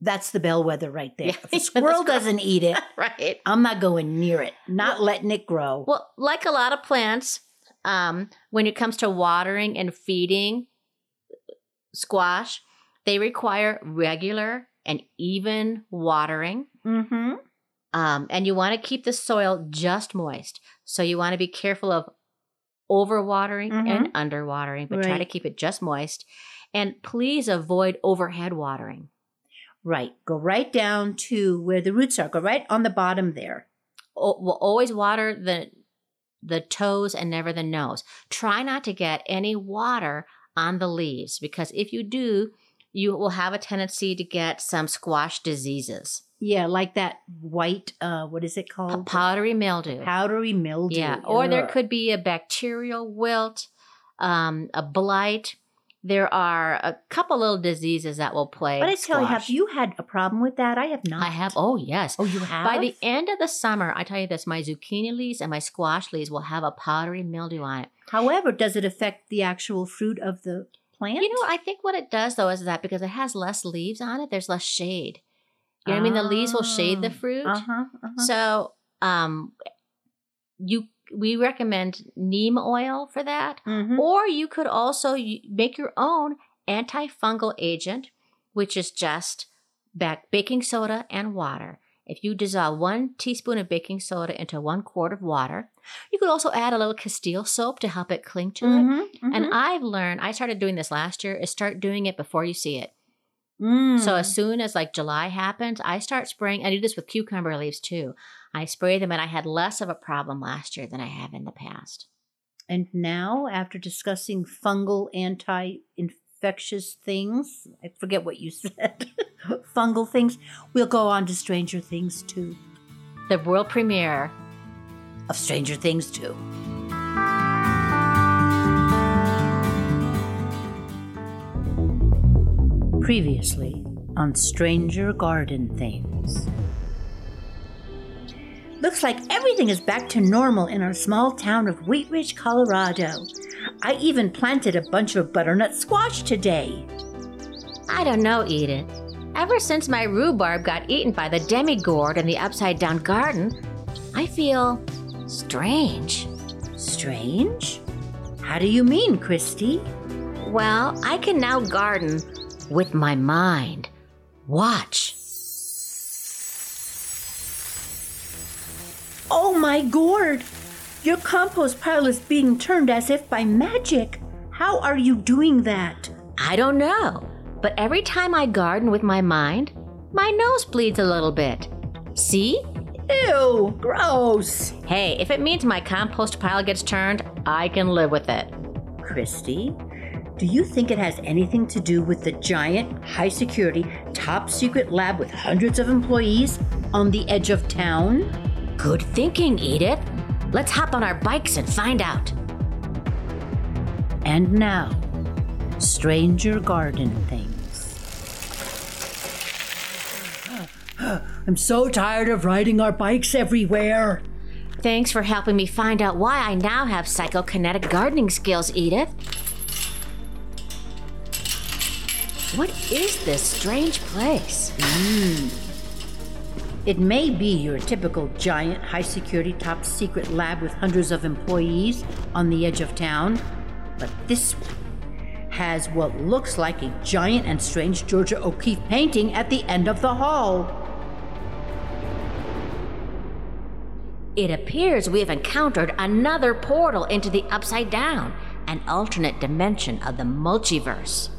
Speaker 2: That's the bellwether right there.
Speaker 1: Yeah,
Speaker 2: If
Speaker 1: the
Speaker 2: a squirrel
Speaker 1: squirrel.
Speaker 2: doesn't eat it,
Speaker 1: right.
Speaker 2: I'm not going near it. Not letting it grow.
Speaker 1: Well, like a lot of plants, um, when it comes to watering and feeding squash, they require regular and even watering.
Speaker 2: mm-hmm.
Speaker 1: Um, and you want to keep the soil just moist. So you want to be careful of overwatering and underwatering, but try to keep it just moist. And please avoid overhead watering.
Speaker 2: Right. Go right down to where the roots are. Go right on the bottom there.
Speaker 1: O- will always water the the toes and never the nose. Try not to get any water on the leaves because if you do, you will have a tendency to get some squash diseases,
Speaker 2: Yeah, like that white, uh, what is it
Speaker 1: P-
Speaker 2: called?
Speaker 1: powdery mildew.
Speaker 2: Powdery mildew.
Speaker 1: Yeah, or there could be a bacterial wilt, um, a blight. There are a couple little diseases that will play.
Speaker 2: But I tell you, have you had a problem with that? I have not.
Speaker 1: I have. Oh yes.
Speaker 2: Oh, you have?
Speaker 1: By the end of the summer, I tell you this: my zucchini leaves and my squash leaves will have a powdery mildew on it.
Speaker 2: However, does it affect the actual fruit of the plant?
Speaker 1: You know, I think what it does though is that because it has less leaves on it, there's less shade. You know what I mean? The leaves will shade the fruit.
Speaker 2: Uh huh. Uh-huh.
Speaker 1: So, um, you we recommend neem oil for that.
Speaker 2: Mhm.
Speaker 1: Or you could also make your own antifungal agent, which is just back baking soda and water. If you dissolve one teaspoon of baking soda into one quart of water, you could also add a little Castile soap to help it cling to it.
Speaker 2: Mhm,
Speaker 1: And
Speaker 2: mhm.
Speaker 1: I've learned, I started doing this last year, is start doing it before you see it.
Speaker 2: Mm.
Speaker 1: So as soon as like July happens, I start spraying. I do this with cucumber leaves too. I spray them, and I had less of a problem last year than I have in the past.
Speaker 2: And now, after discussing fungal anti infectious things, I forget what you said, fungal things, we'll go on to Stranger Things 2.
Speaker 1: The world premiere
Speaker 2: Of Stranger Things 2. Previously on Stranger Garden Things. Looks like everything is back to normal in our small town of Wheat Ridge, Colorado. I even planted a bunch of butternut squash today.
Speaker 1: I don't know, Edith. Ever since my rhubarb got eaten by the demigod in the upside down garden, I feel strange.
Speaker 2: Strange? How do you mean, Christy?
Speaker 1: Well, I can now garden with my mind. Watch.
Speaker 2: Oh my gourd! Your compost pile is being turned as if by magic. How are you doing that?
Speaker 1: I don't know, but every time I garden with my mind, my nose bleeds a little bit. See?
Speaker 2: Ew, gross.
Speaker 1: Hey, if it means my compost pile gets turned, I can live with it.
Speaker 2: Christy, do you think it has anything to do with the giant, high security, top secret lab with hundreds of employees on the edge of town?
Speaker 1: Good thinking, Edith. Let's hop on our bikes and find out.
Speaker 2: And now, Stranger Garden Things. I'm so tired of riding our bikes everywhere.
Speaker 1: Thanks for helping me find out why I now have psychokinetic gardening skills, Edith. What is this strange place? Hmm.
Speaker 2: It may be your typical giant, high security, top secret lab with hundreds of employees on the edge of town, but this one has what looks like a giant and strange Georgia O'Keeffe painting at the end of the hall.
Speaker 1: It appears we have encountered another portal into the Upside Down, an alternate dimension of the multiverse.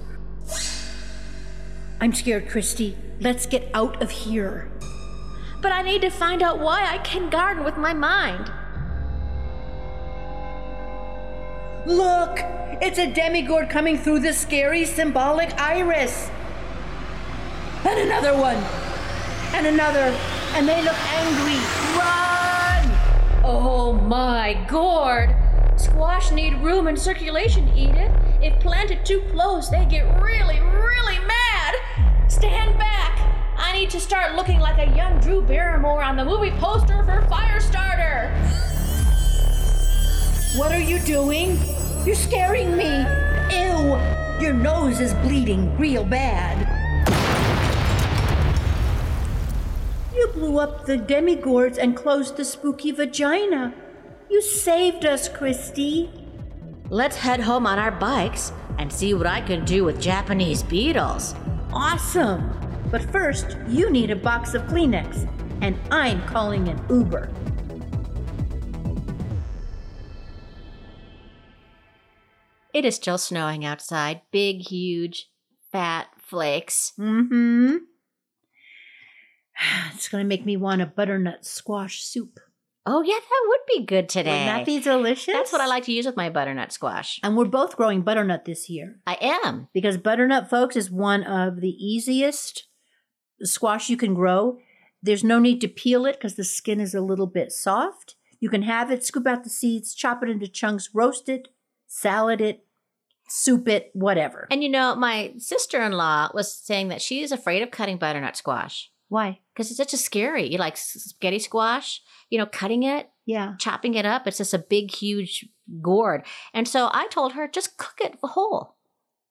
Speaker 2: I'm scared, Christy. Let's get out of here.
Speaker 1: But I need to find out why I can garden with my mind.
Speaker 2: Look! It's a demigod coming through the scary symbolic iris. And another one. And another. And they look angry. Run!
Speaker 1: Oh my gourd! Squash need room and circulation, Edith. If planted too close, they get really, really mad. Stand back! I need to start looking like a young Drew Barrymore on the movie poster for Firestarter.
Speaker 2: What are you doing? You're scaring me. Ew! Your nose is bleeding real bad. You blew up the demigords and closed the spooky vagina. You saved us, Christy.
Speaker 1: Let's head home on our bikes and see what I can do with Japanese beetles.
Speaker 2: Awesome! But first, you need a box of Kleenex, and I'm calling an Uber.
Speaker 1: It is still snowing outside. Big, huge, fat flakes.
Speaker 2: Mm-hmm. It's gonna make me want a butternut squash soup.
Speaker 1: Oh, yeah, that would be good today.
Speaker 2: Wouldn't that be delicious?
Speaker 1: That's what I like to use with my butternut squash.
Speaker 2: And we're both growing butternut this year
Speaker 1: I am.
Speaker 2: because butternut, folks, is one of the easiest squash you can grow. There's no need to peel it because the skin is a little bit soft. You can have it, scoop out the seeds, chop it into chunks, roast it, salad it, soup it, whatever.
Speaker 1: And you know, my sister in law was saying that she is afraid of cutting butternut squash
Speaker 2: Why?
Speaker 1: because it's such a scary. You like spaghetti squash, you know, cutting it,
Speaker 2: Yeah.
Speaker 1: chopping it up. It's just a big, huge gourd. And so I told her, just cook it whole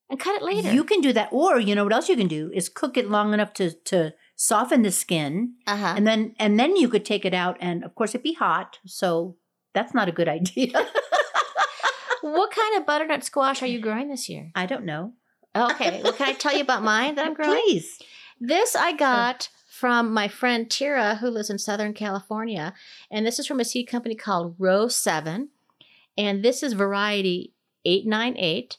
Speaker 1: and cut it later.
Speaker 2: You can do that. Or you know what else you can do is cook it long enough to to soften the skin.
Speaker 1: uh huh.
Speaker 2: And then and then you could take it out and of course it'd be hot. So that's not a good idea.
Speaker 1: what kind of butternut squash are you growing this year?
Speaker 2: I don't know.
Speaker 1: Okay. well, can I tell you about mine that I'm growing?
Speaker 2: Please.
Speaker 1: This I got from my friend Tira, who lives in Southern California. And this is from a seed company called Row 7. And this is variety 898.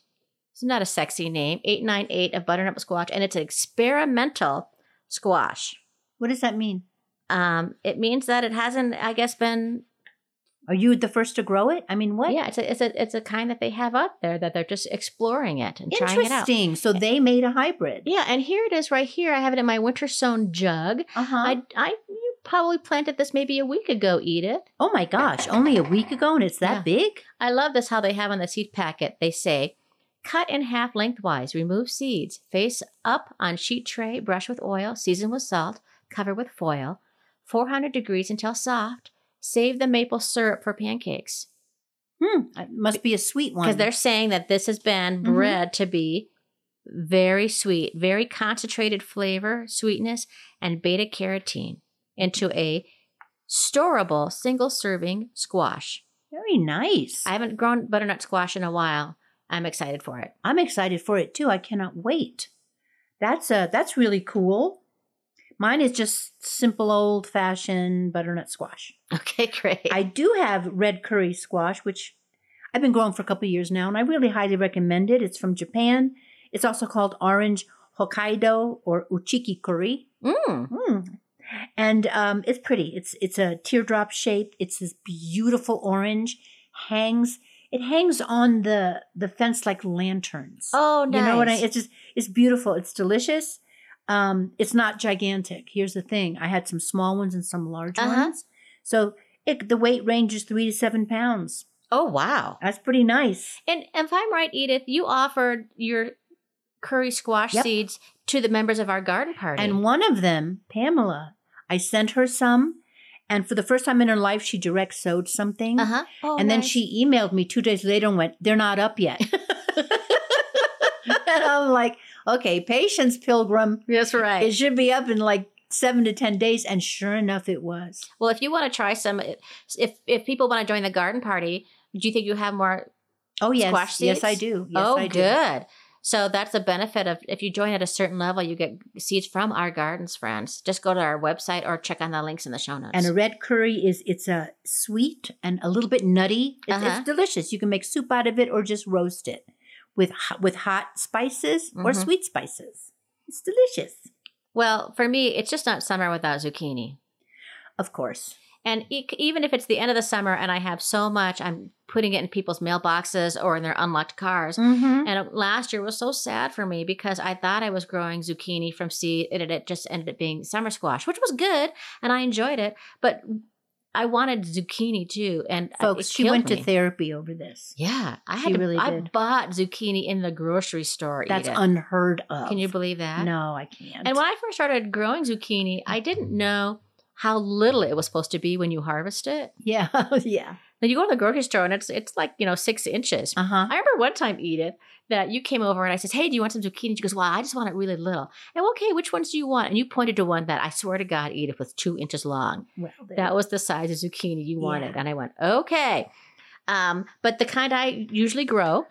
Speaker 1: It's not a sexy name. 898 of butternut squash. And it's an experimental squash.
Speaker 2: What does that mean?
Speaker 1: Um, it means that it hasn't, I guess, been
Speaker 2: Are you the first to grow it? I mean, what?
Speaker 1: yeah. It's a it's a it's a kind that they have out there that they're just exploring it and trying it out.
Speaker 2: Interesting. So they made a hybrid.
Speaker 1: Yeah, and here it is right here. I have it in my winter sown jug.
Speaker 2: Uh-huh.
Speaker 1: I I you probably planted this maybe a week ago, Edith.
Speaker 2: oh my gosh, only a week ago and it's that
Speaker 1: Yeah.
Speaker 2: big?
Speaker 1: I love this how they have on the seed packet. They say, cut in half lengthwise, remove seeds, face up on sheet tray, brush with oil, season with salt, cover with foil, 400 degrees until soft. Save the maple syrup for pancakes.
Speaker 2: Hmm. It must be a sweet one.
Speaker 1: Because they're saying that this has been
Speaker 2: Mhm.
Speaker 1: bred to be very sweet, very concentrated flavor, sweetness, and beta carotene into a storable single serving squash.
Speaker 2: very nice.
Speaker 1: I haven't grown butternut squash in a while. I'm excited for it.
Speaker 2: I'm excited for it too. I cannot wait. That's uh that's really cool. Mine is just simple old fashioned butternut squash.
Speaker 1: Okay, great.
Speaker 2: I do have red kuri squash, which I've been growing for a couple years now, and I really highly recommend it. It's from Japan. It's also called orange Hokkaido or uchiki kuri.
Speaker 1: Mm.
Speaker 2: Mm. And um, it's pretty. It's it's a teardrop shape. It's this beautiful orange. Hangs. It hangs on the the fence like lanterns.
Speaker 1: Oh, nice.
Speaker 2: You know what I? It's just it's beautiful. It's delicious. Um, it's not gigantic. Here's the thing: I had some small ones and some large
Speaker 1: Uh-huh.
Speaker 2: ones. So it, the weight ranges three to seven pounds.
Speaker 1: oh, wow.
Speaker 2: That's pretty nice.
Speaker 1: And if I'm right, Edith, you offered your kuri squash
Speaker 2: Yep.
Speaker 1: seeds to the members of our garden party.
Speaker 2: And one of them, Pamela, I sent her some, and for the first time in her life, she direct sowed something.
Speaker 1: uh huh. Oh,
Speaker 2: and then she emailed me two days later and went, "They're not up yet." and I'm like, "Okay, patience, Pilgrim.
Speaker 1: That's right.
Speaker 2: It should be up in like seven to ten days." And sure enough, it was.
Speaker 1: well, if you want to try some, if if people want to join the garden party, do you think you have more?
Speaker 2: Oh yes,
Speaker 1: Squash
Speaker 2: yes, I do. Yes,
Speaker 1: oh,
Speaker 2: I do.
Speaker 1: good. So that's the benefit of if you join at a certain level, you get seeds from our gardens, friends. Just go to our website or check on the links in the show notes.
Speaker 2: And a red kuri is it's a sweet and a little bit nutty. It's,
Speaker 1: Uh-huh.
Speaker 2: it's delicious. You can make soup out of it or just roast it with with hot spices or
Speaker 1: Mhm.
Speaker 2: sweet spices. It's delicious,
Speaker 1: well, for me, it's just not summer without zucchini.
Speaker 2: of course.
Speaker 1: And e- even if it's the end of the summer and I have so much, I'm putting it in people's mailboxes or in their unlocked cars.
Speaker 2: Mm-hmm.
Speaker 1: And last year was so sad for me because I thought I was growing zucchini from seed and it just ended up being summer squash, which was good and I enjoyed it. But I wanted zucchini too. And
Speaker 2: Folks, she went
Speaker 1: me.
Speaker 2: to therapy over this.
Speaker 1: Yeah, I had to.
Speaker 2: really
Speaker 1: I
Speaker 2: did.
Speaker 1: bought zucchini in the grocery store.
Speaker 2: That's
Speaker 1: Edith.
Speaker 2: unheard of.
Speaker 1: Can you believe that?
Speaker 2: No, I can't.
Speaker 1: And when I first started growing zucchini, I didn't know how little it was supposed to be when you harvest it.
Speaker 2: yeah, yeah.
Speaker 1: Then you go to the grocery store and it's it's like you know six inches.
Speaker 2: Uh huh.
Speaker 1: I remember one time, Edith, that you came over and I said, "Hey, do you want some zucchini?" She goes, "Well, I just want it really little." And okay, which ones do you want? And you pointed to one that I swear to God, Edith, was two inches long.
Speaker 2: Well,
Speaker 1: That was the size of zucchini you wanted.
Speaker 2: Yeah.
Speaker 1: And I went, okay. Um, but the kind I usually grow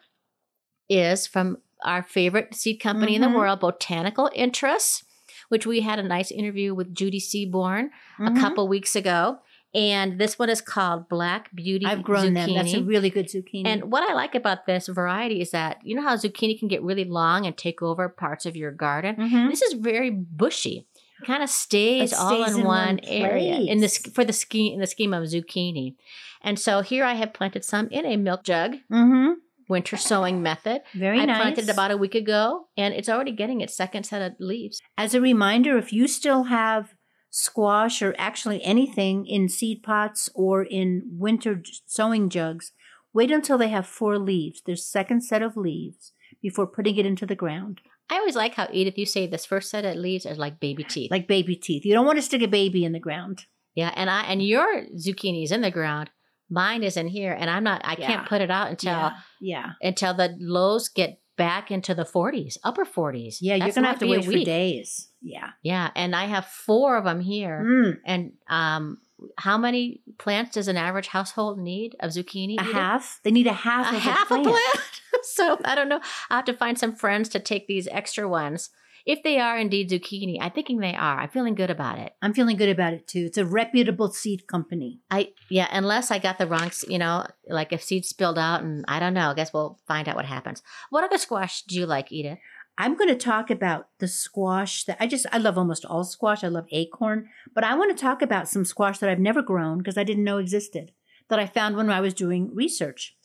Speaker 1: is from our favorite seed company in the
Speaker 2: Mhm.
Speaker 1: world, Botanical Interests, which we had a nice interview with Judy Seaborn
Speaker 2: Mhm.
Speaker 1: a couple weeks ago. And this one is called Black Beauty
Speaker 2: I've grown them. That's a really good zucchini.
Speaker 1: And what I like about this variety is that you know how zucchini can get really long and take over parts of your garden.
Speaker 2: Mhm.
Speaker 1: This is very bushy. It kind of stays,
Speaker 2: It
Speaker 1: all in,
Speaker 2: in
Speaker 1: one,
Speaker 2: one
Speaker 1: area in this for the scheme in the scheme of zucchini. And so here I have planted some in a milk jug,
Speaker 2: Mhm.
Speaker 1: winter sowing method.
Speaker 2: Very
Speaker 1: I
Speaker 2: nice.
Speaker 1: planted it about a week ago, and it's already getting its second set of leaves.
Speaker 2: As a reminder, if you still have squash or actually anything in seed pots or in winter sowing jugs, wait until they have four leaves, their second set of leaves, before putting it into the ground,
Speaker 1: I always like how Edith you say this first set of leaves are like baby teeth.
Speaker 2: like baby teeth. You don't want to stick a baby in the ground.
Speaker 1: yeah, and I and your zucchini is in the ground. Mine is in here, and I'm not. I
Speaker 2: Yeah.
Speaker 1: can't put it out until
Speaker 2: yeah, yeah,
Speaker 1: until the lows get back into the 40s, upper 40s.
Speaker 2: yeah. You're gonna have to wait for days. Yeah.
Speaker 1: Yeah, and I have four of them here.
Speaker 2: Mm,
Speaker 1: And um, how many plants does an average household need of zucchini?
Speaker 2: a half. They need a half.
Speaker 1: A
Speaker 2: of
Speaker 1: half
Speaker 2: a plant.
Speaker 1: a plant. so I don't know. I have to find some friends to take these extra ones. If they are indeed zucchini, I'm thinking they are. I'm feeling good about it.
Speaker 2: I'm feeling good about it too. It's a reputable seed company.
Speaker 1: I yeah, unless I got the wrong, you know, like if seeds spilled out, and I don't know. I guess we'll find out what happens. What other squash do you like, Edith?
Speaker 2: I'm going to talk about the squash that I just, I love almost all squash. I love acorn, but I want to talk about some squash that I've never grown because I didn't know existed that I found when I was doing research.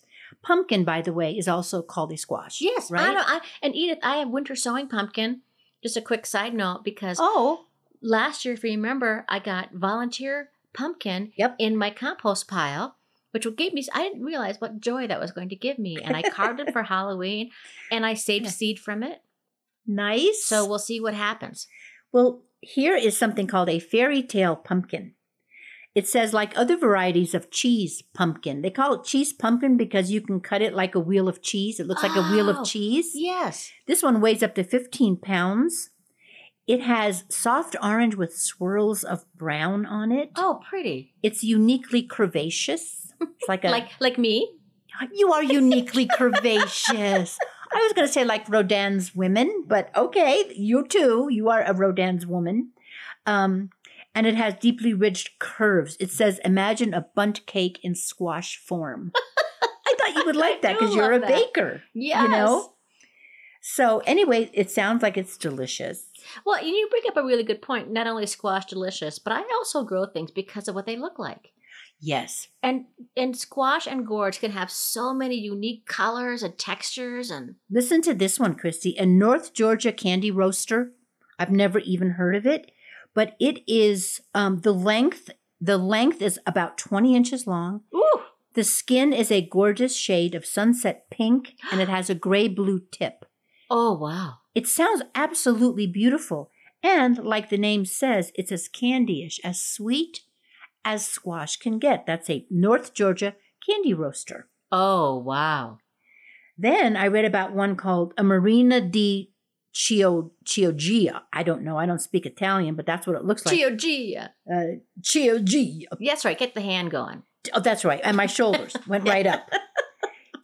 Speaker 2: Pumpkin, by the way, is also called a squash.
Speaker 1: Yes,
Speaker 2: right.
Speaker 1: I. I, and Edith, I have winter sowing pumpkin. Just a quick side note because
Speaker 2: Oh,
Speaker 1: last year, if you remember, I got volunteer pumpkin
Speaker 2: Yep.
Speaker 1: in my compost pile, which gave me, I didn't realize what joy that was going to give me. And I carved it for Halloween and I saved
Speaker 2: Yeah.
Speaker 1: seed from it.
Speaker 2: nice.
Speaker 1: So we'll see what happens.
Speaker 2: Well, here is something called a fairy tale pumpkin. It says, like other varieties of cheese pumpkin. They call it cheese pumpkin because you can cut it like a wheel of cheese. It looks like a wheel
Speaker 1: Oh,
Speaker 2: of cheese.
Speaker 1: Yes.
Speaker 2: This one weighs up to 15 pounds. It has soft orange with swirls of brown on it.
Speaker 1: Oh, pretty.
Speaker 2: It's uniquely curvaceous. It's like a
Speaker 1: like like me.
Speaker 2: you are uniquely curvaceous. I was going to say like Rodin's women, but okay, you too. You are a Rodin's woman. Um, and it has deeply ridged curves. It says, "Imagine a Bundt cake in squash form." I thought you would like that because you're a
Speaker 1: that.
Speaker 2: baker.
Speaker 1: Yes.
Speaker 2: You know. So anyway, it sounds like it's delicious.
Speaker 1: Well, you bring up a really good point. Not only is squash delicious, but I also grow things because of what they look like.
Speaker 2: Yes.
Speaker 1: And and squash and gourds can have so many unique colors and textures and
Speaker 2: Listen to this one, Christy. A North Georgia candy roaster. I've never even heard of it, but it is um, the length. The length is about twenty inches long.
Speaker 1: ooh,
Speaker 2: The skin is a gorgeous shade of sunset pink, and it has a gray blue tip.
Speaker 1: oh wow.
Speaker 2: It sounds absolutely beautiful, and like the name says, it's as candyish, as sweet as squash can get. That's a North Georgia candy roaster.
Speaker 1: Oh wow.
Speaker 2: Then I read about one called a Marina di Chio, Chioggia. I don't know. I don't speak Italian, but that's what it looks like.
Speaker 1: Chioggia.
Speaker 2: uh, Chioggia.
Speaker 1: Yes, right. Get the hand going.
Speaker 2: Oh, that's right. And my shoulders went right up.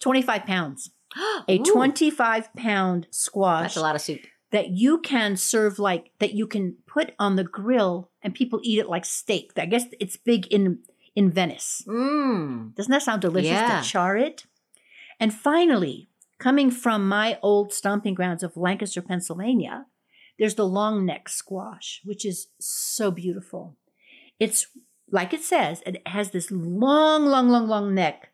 Speaker 2: 25 pounds. A
Speaker 1: Ooh,
Speaker 2: 25 pound squash
Speaker 1: That's a lot of soup.
Speaker 2: that you can serve like, that you can put on the grill and people eat it like steak. I guess it's big in, in Venice.
Speaker 1: Mmm.
Speaker 2: Doesn't that sound delicious
Speaker 1: Yeah.
Speaker 2: to char it? And finally, coming from my old stomping grounds of Lancaster, Pennsylvania, there's the long neck squash, which is so beautiful. It's like it says, it has this long, long, long, long neck.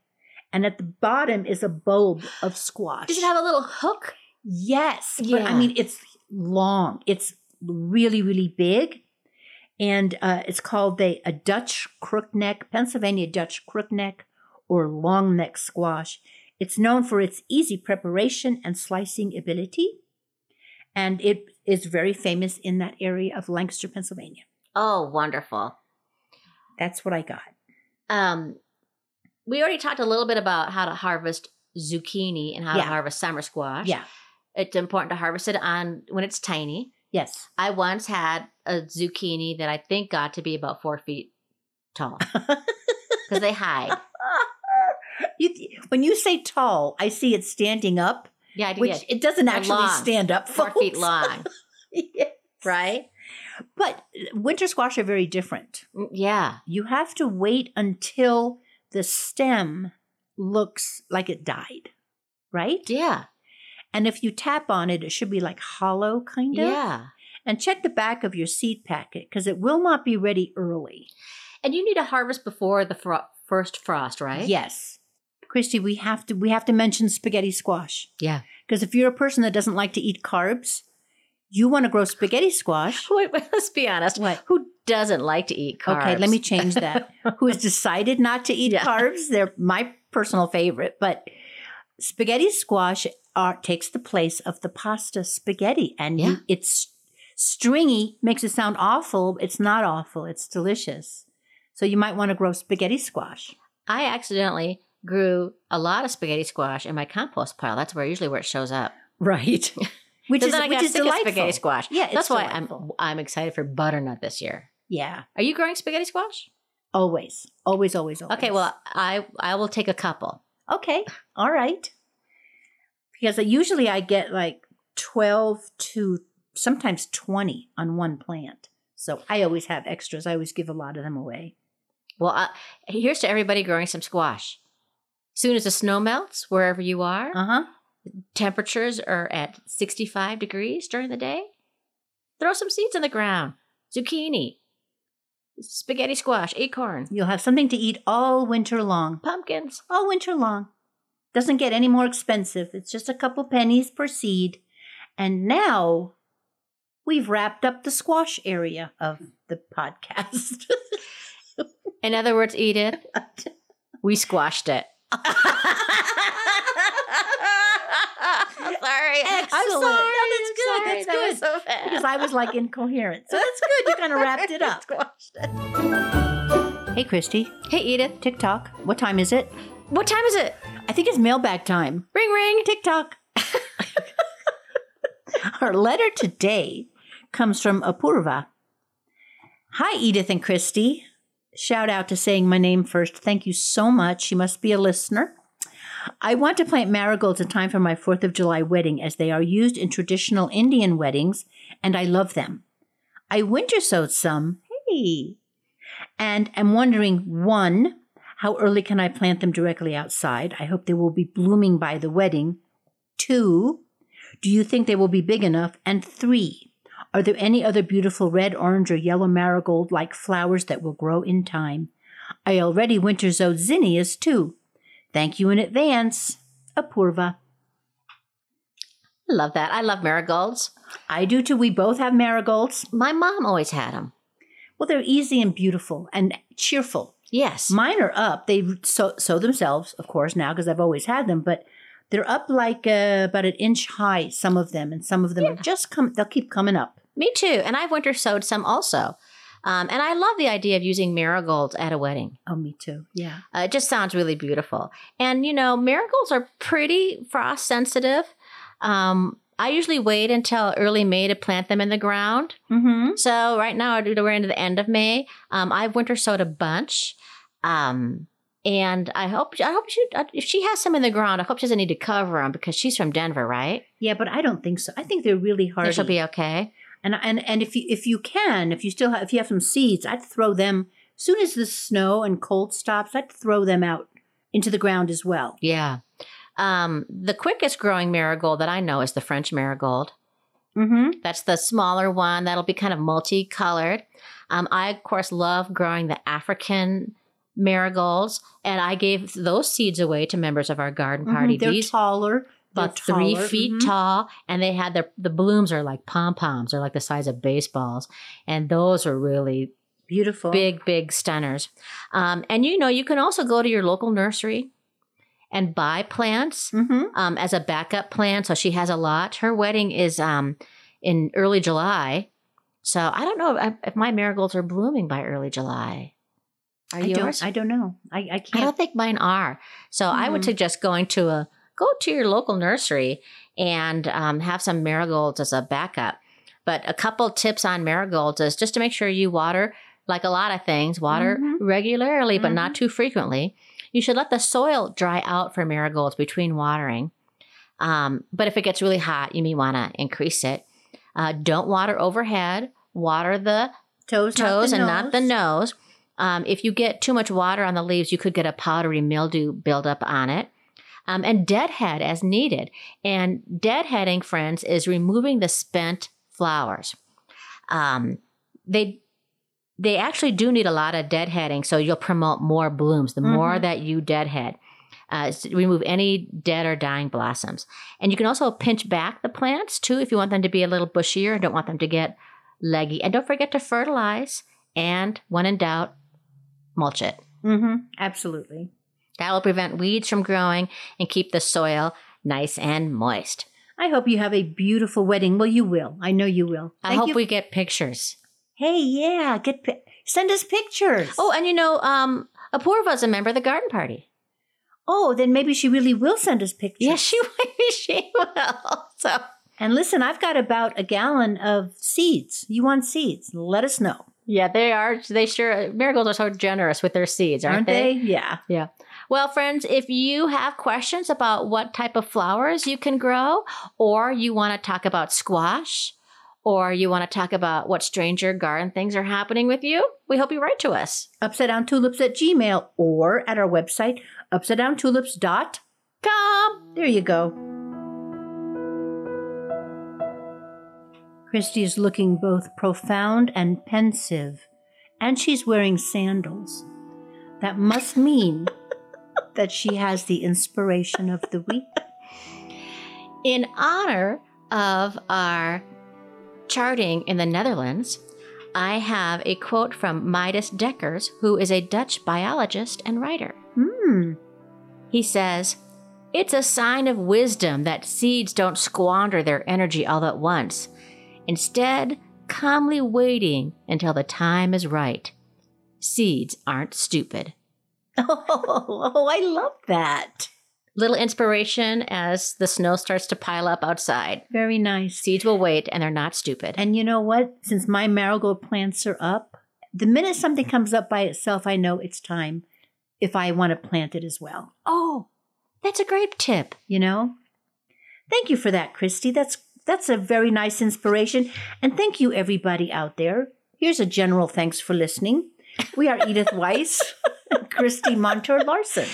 Speaker 2: And at the bottom is a bulb of squash.
Speaker 1: Does it have a little hook?
Speaker 2: Yes. But I mean, it's long. It's really, really big. And uh, it's called the, a Dutch crookneck, Pennsylvania Dutch crookneck or long neck squash. It's known for its easy preparation and slicing ability. And it is very famous in that area of Lancaster, Pennsylvania.
Speaker 1: Oh, wonderful.
Speaker 2: That's what I got.
Speaker 1: Um, we already talked a little bit about how to harvest zucchini and how
Speaker 2: Yeah.
Speaker 1: to harvest summer squash.
Speaker 2: Yeah.
Speaker 1: It's important to harvest it on when it's tiny.
Speaker 2: Yes.
Speaker 1: I once had a zucchini that I think got to be about four feet tall because they hide.
Speaker 2: You, when you say tall, I see it standing up,
Speaker 1: Yeah, I did.
Speaker 2: which it doesn't actually
Speaker 1: long.
Speaker 2: stand up.
Speaker 1: four feet long,
Speaker 2: Yes.
Speaker 1: right?
Speaker 2: But winter squash are very different.
Speaker 1: Mm, Yeah.
Speaker 2: You have to wait until the stem looks like it died, right?
Speaker 1: Yeah.
Speaker 2: And if you tap on it, it should be like hollow, kind of.
Speaker 1: Yeah.
Speaker 2: And check the back of your seed packet because it will not be ready early.
Speaker 1: And you need to harvest before the fro- first frost, right?
Speaker 2: Yes. Christy, we have to we have to mention spaghetti squash.
Speaker 1: Yeah.
Speaker 2: Because if you're a person that doesn't like to eat carbs, you want to grow spaghetti squash.
Speaker 1: Wait, wait, let's be honest.
Speaker 2: What?
Speaker 1: Who doesn't like to eat carbs?
Speaker 2: Okay, let me change that. Who has decided not to eat
Speaker 1: Yeah.
Speaker 2: carbs? They're my personal favorite, but spaghetti squash are, takes the place of the pasta spaghetti, and you, it's stringy. Makes it sound awful. It's not awful. It's delicious. So you might want to grow spaghetti squash.
Speaker 1: I accidentally grew a lot of spaghetti squash in my compost pile. That's where usually where it shows up.
Speaker 2: Right. Which is which is delightful.
Speaker 1: spaghetti squash.
Speaker 2: Yeah, it's
Speaker 1: that's why
Speaker 2: delightful.
Speaker 1: I'm I'm excited for butternut this year.
Speaker 2: Yeah,
Speaker 1: Are you growing spaghetti squash?
Speaker 2: always, always, always, always.
Speaker 1: Okay, well I I will take a couple.
Speaker 2: Okay. All right. Because usually I get like 12 to sometimes 20 on one plant. So I always have extras. I always give a lot of them away.
Speaker 1: Well, uh, here's to everybody growing some squash. Soon as the snow melts, wherever you are,
Speaker 2: Uh huh.
Speaker 1: temperatures are at 65 degrees during the day. Throw some seeds in the ground. Zucchini, spaghetti squash, acorn,
Speaker 2: You'll have something to eat all winter long.
Speaker 1: pumpkins.
Speaker 2: All winter long. Doesn't get any more expensive. It's just a couple pennies per seed. And now we've wrapped up the squash area of the podcast.
Speaker 1: In other words, Edith, we squashed it. sorry. I'm sorry.
Speaker 2: No, that's good.
Speaker 1: I'm sorry.
Speaker 2: That's
Speaker 1: That was
Speaker 2: good.
Speaker 1: so fast.
Speaker 2: because I was like incoherent. So that's good. You kind of wrapped it up.
Speaker 1: Squashed it.
Speaker 2: Hey, Christy.
Speaker 1: Hey, Edith.
Speaker 2: TikTok. What time is it?
Speaker 1: What time is it?
Speaker 2: I think it's mailbag time.
Speaker 1: Ring, ring.
Speaker 2: TikTok. Our letter today comes from Apurva. Hi, Edith and Christy. Shout out to saying my name first. Thank you so much. You must be a listener. I want to plant marigolds in time for my 4th of July wedding as they are used in traditional Indian weddings and I love them. I winter sowed some. Hey. And I'm wondering one, how early can I plant them directly outside? I hope they will be blooming by the wedding. Two, do you think they will be big enough? And three, are there any other beautiful red, orange, or yellow marigold like flowers that will grow in time? I already winter zinnias too. Thank you in advance. Apurva.
Speaker 1: I love that. I love marigolds.
Speaker 2: I do too. We both have marigolds.
Speaker 1: My mom always had them.
Speaker 2: Well, they're easy and beautiful and cheerful.
Speaker 1: Yes.
Speaker 2: Mine are up. They sow, sow themselves, of course, now because I've always had them, but they're up like uh, about an inch high, some of them, and some of them are just come, they'll keep coming up.
Speaker 1: Me too. And I've winter sowed some also. Um, and I love the idea of using marigolds at a wedding.
Speaker 2: Oh, me too. Yeah.
Speaker 1: Uh, it just sounds really beautiful. And, you know, marigolds are pretty frost sensitive. Um, I usually wait until early May to plant them in the ground.
Speaker 2: Mm-hmm.
Speaker 1: So right now we're into the end of May. Um, I've winter sowed a bunch. Um, and I hope I hope she if she has some in the ground, I hope she doesn't need to cover them because she's from Denver, right?
Speaker 2: Yeah, but I don't think so. I think they're really hard.
Speaker 1: She'll be okay.
Speaker 2: And and and if you if you can, if you still have if you have some seeds, I'd throw them as soon as the snow and cold stops. I'd throw them out into the ground as well.
Speaker 1: Yeah. Um, the quickest growing marigold that I know is the French marigold.
Speaker 2: Mm-hmm.
Speaker 1: That's the smaller one that'll be kind of multicolored. Um, I, of course, love growing the African marigolds, and I gave those seeds away to members of our garden party.
Speaker 2: Mm-hmm. They're
Speaker 1: These
Speaker 2: taller.
Speaker 1: about
Speaker 2: They're
Speaker 1: three
Speaker 2: taller.
Speaker 1: feet
Speaker 2: Mhm.
Speaker 1: tall, and they had their the blooms are like pom poms, they're like the size of baseballs, and those are really
Speaker 2: Beautiful.
Speaker 1: big, big stunners. Um, and you know, you can also go to your local nursery and buy plants
Speaker 2: Mm-hmm.
Speaker 1: um, as a backup plan. So she has a lot. Her wedding is um, in early July. So I don't know if, if my marigolds are blooming by early July. Are
Speaker 2: I
Speaker 1: yours?
Speaker 2: don't. I don't know. I, I can't.
Speaker 1: I don't think mine are. So I would
Speaker 2: Mhm.
Speaker 1: suggest going to a go to your local nursery and um, have some marigolds as a backup. But a couple tips on marigolds is just to make sure you water, like a lot of things, water
Speaker 2: Mhm.
Speaker 1: regularly but not too frequently. You should let the soil dry out for marigolds between watering. Um, but if it gets really hot, you may want to increase it. Uh, don't water overhead. Water the
Speaker 2: toes,
Speaker 1: toes
Speaker 2: not the
Speaker 1: and not the nose. Um, if you get too much water on the leaves, you could get a powdery mildew buildup on it. Um, and deadhead as needed. And deadheading, friends, is removing the spent flowers. Um, they they actually do need a lot of deadheading, so you'll promote more blooms. The more
Speaker 2: Mhm.
Speaker 1: that you deadhead, uh, remove any dead or dying blossoms. And you can also pinch back the plants too if you want them to be a little bushier and don't want them to get leggy. And don't forget to fertilize. And when in doubt, mulch it.
Speaker 2: Mm-hmm. Absolutely.
Speaker 1: That will prevent weeds from growing and keep the soil nice and moist.
Speaker 2: I hope you have a beautiful wedding. Well, you will. I know you will.
Speaker 1: I hope
Speaker 2: you.
Speaker 1: we get pictures.
Speaker 2: Hey, yeah, get pi- send us pictures.
Speaker 1: Oh, and you know, um, Apurva's a member of the garden party.
Speaker 2: oh, then maybe she really will send us pictures.
Speaker 1: Yes, she will. she will. So
Speaker 2: And listen, I've got about a gallon of seeds. You want seeds? Let us know.
Speaker 1: Yeah, they are. They sure marigolds are so generous with their seeds, aren't,
Speaker 2: Aren't they? Yeah.
Speaker 1: Yeah. Well, friends, if you have questions about what type of flowers you can grow, or you want to talk about squash, or you want to talk about what stranger garden things are happening with you, we hope you write to us.
Speaker 2: Upside down tulips at Gmail or at our website, upside down tulips.com. There you go. Christy is looking both profound and pensive, and she's wearing sandals. That must mean that she has the inspiration of the week.
Speaker 1: In honor of our charting in the Netherlands, I have a quote from Midas Dekkers, who is a Dutch biologist and writer.
Speaker 2: Hmm.
Speaker 1: He says, It's a sign of wisdom that seeds don't squander their energy all at once. Instead, calmly waiting until the time is right. Seeds aren't stupid.
Speaker 2: Oh, oh, I love that.
Speaker 1: Little inspiration as the snow starts to pile up outside.
Speaker 2: Very nice.
Speaker 1: Seeds will wait and they're not stupid.
Speaker 2: And you know what? Since my marigold plants are up, the minute something comes up by itself, I know it's time if I want to plant it as well.
Speaker 1: oh, that's a great tip.
Speaker 2: You know? Thank you for that, Christy. That's That's a very nice inspiration. And thank you, everybody out there. Here's a general thanks for listening. We are Edith Weiss Christy Montour Larson.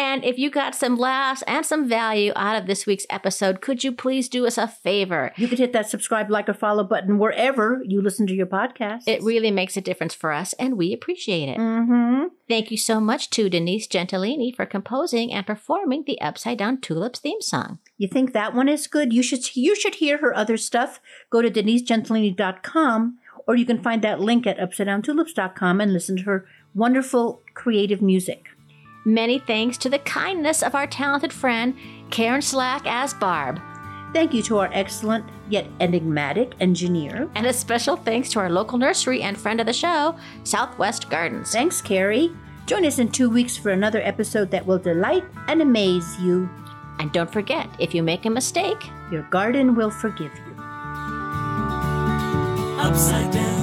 Speaker 1: And if you got some laughs and some value out of this week's episode, could you please do us a favor?
Speaker 2: You could hit that subscribe, like, or follow button wherever you listen to your podcast.
Speaker 1: It really makes a difference for us, and we appreciate it.
Speaker 2: mm-hmm.
Speaker 1: Thank you so much to Denise Gentilini for composing and performing the Upside Down Tulips theme song.
Speaker 2: You think that one is good? You should you should hear her other stuff. Go to denisegentilini.com or you can find that link at upsidedowntulips.com and listen to her wonderful creative music.
Speaker 1: Many thanks to the kindness of our talented friend, Karen Slack as Barb.
Speaker 2: Thank you to our excellent yet enigmatic engineer.
Speaker 1: And a special thanks to our local nursery and friend of the show, Southwest Gardens.
Speaker 2: Thanks, Carrie. Join us in two weeks for another episode that will delight and amaze you.
Speaker 1: And don't forget, if you make a mistake,
Speaker 2: Your garden will forgive you.
Speaker 3: Upside down to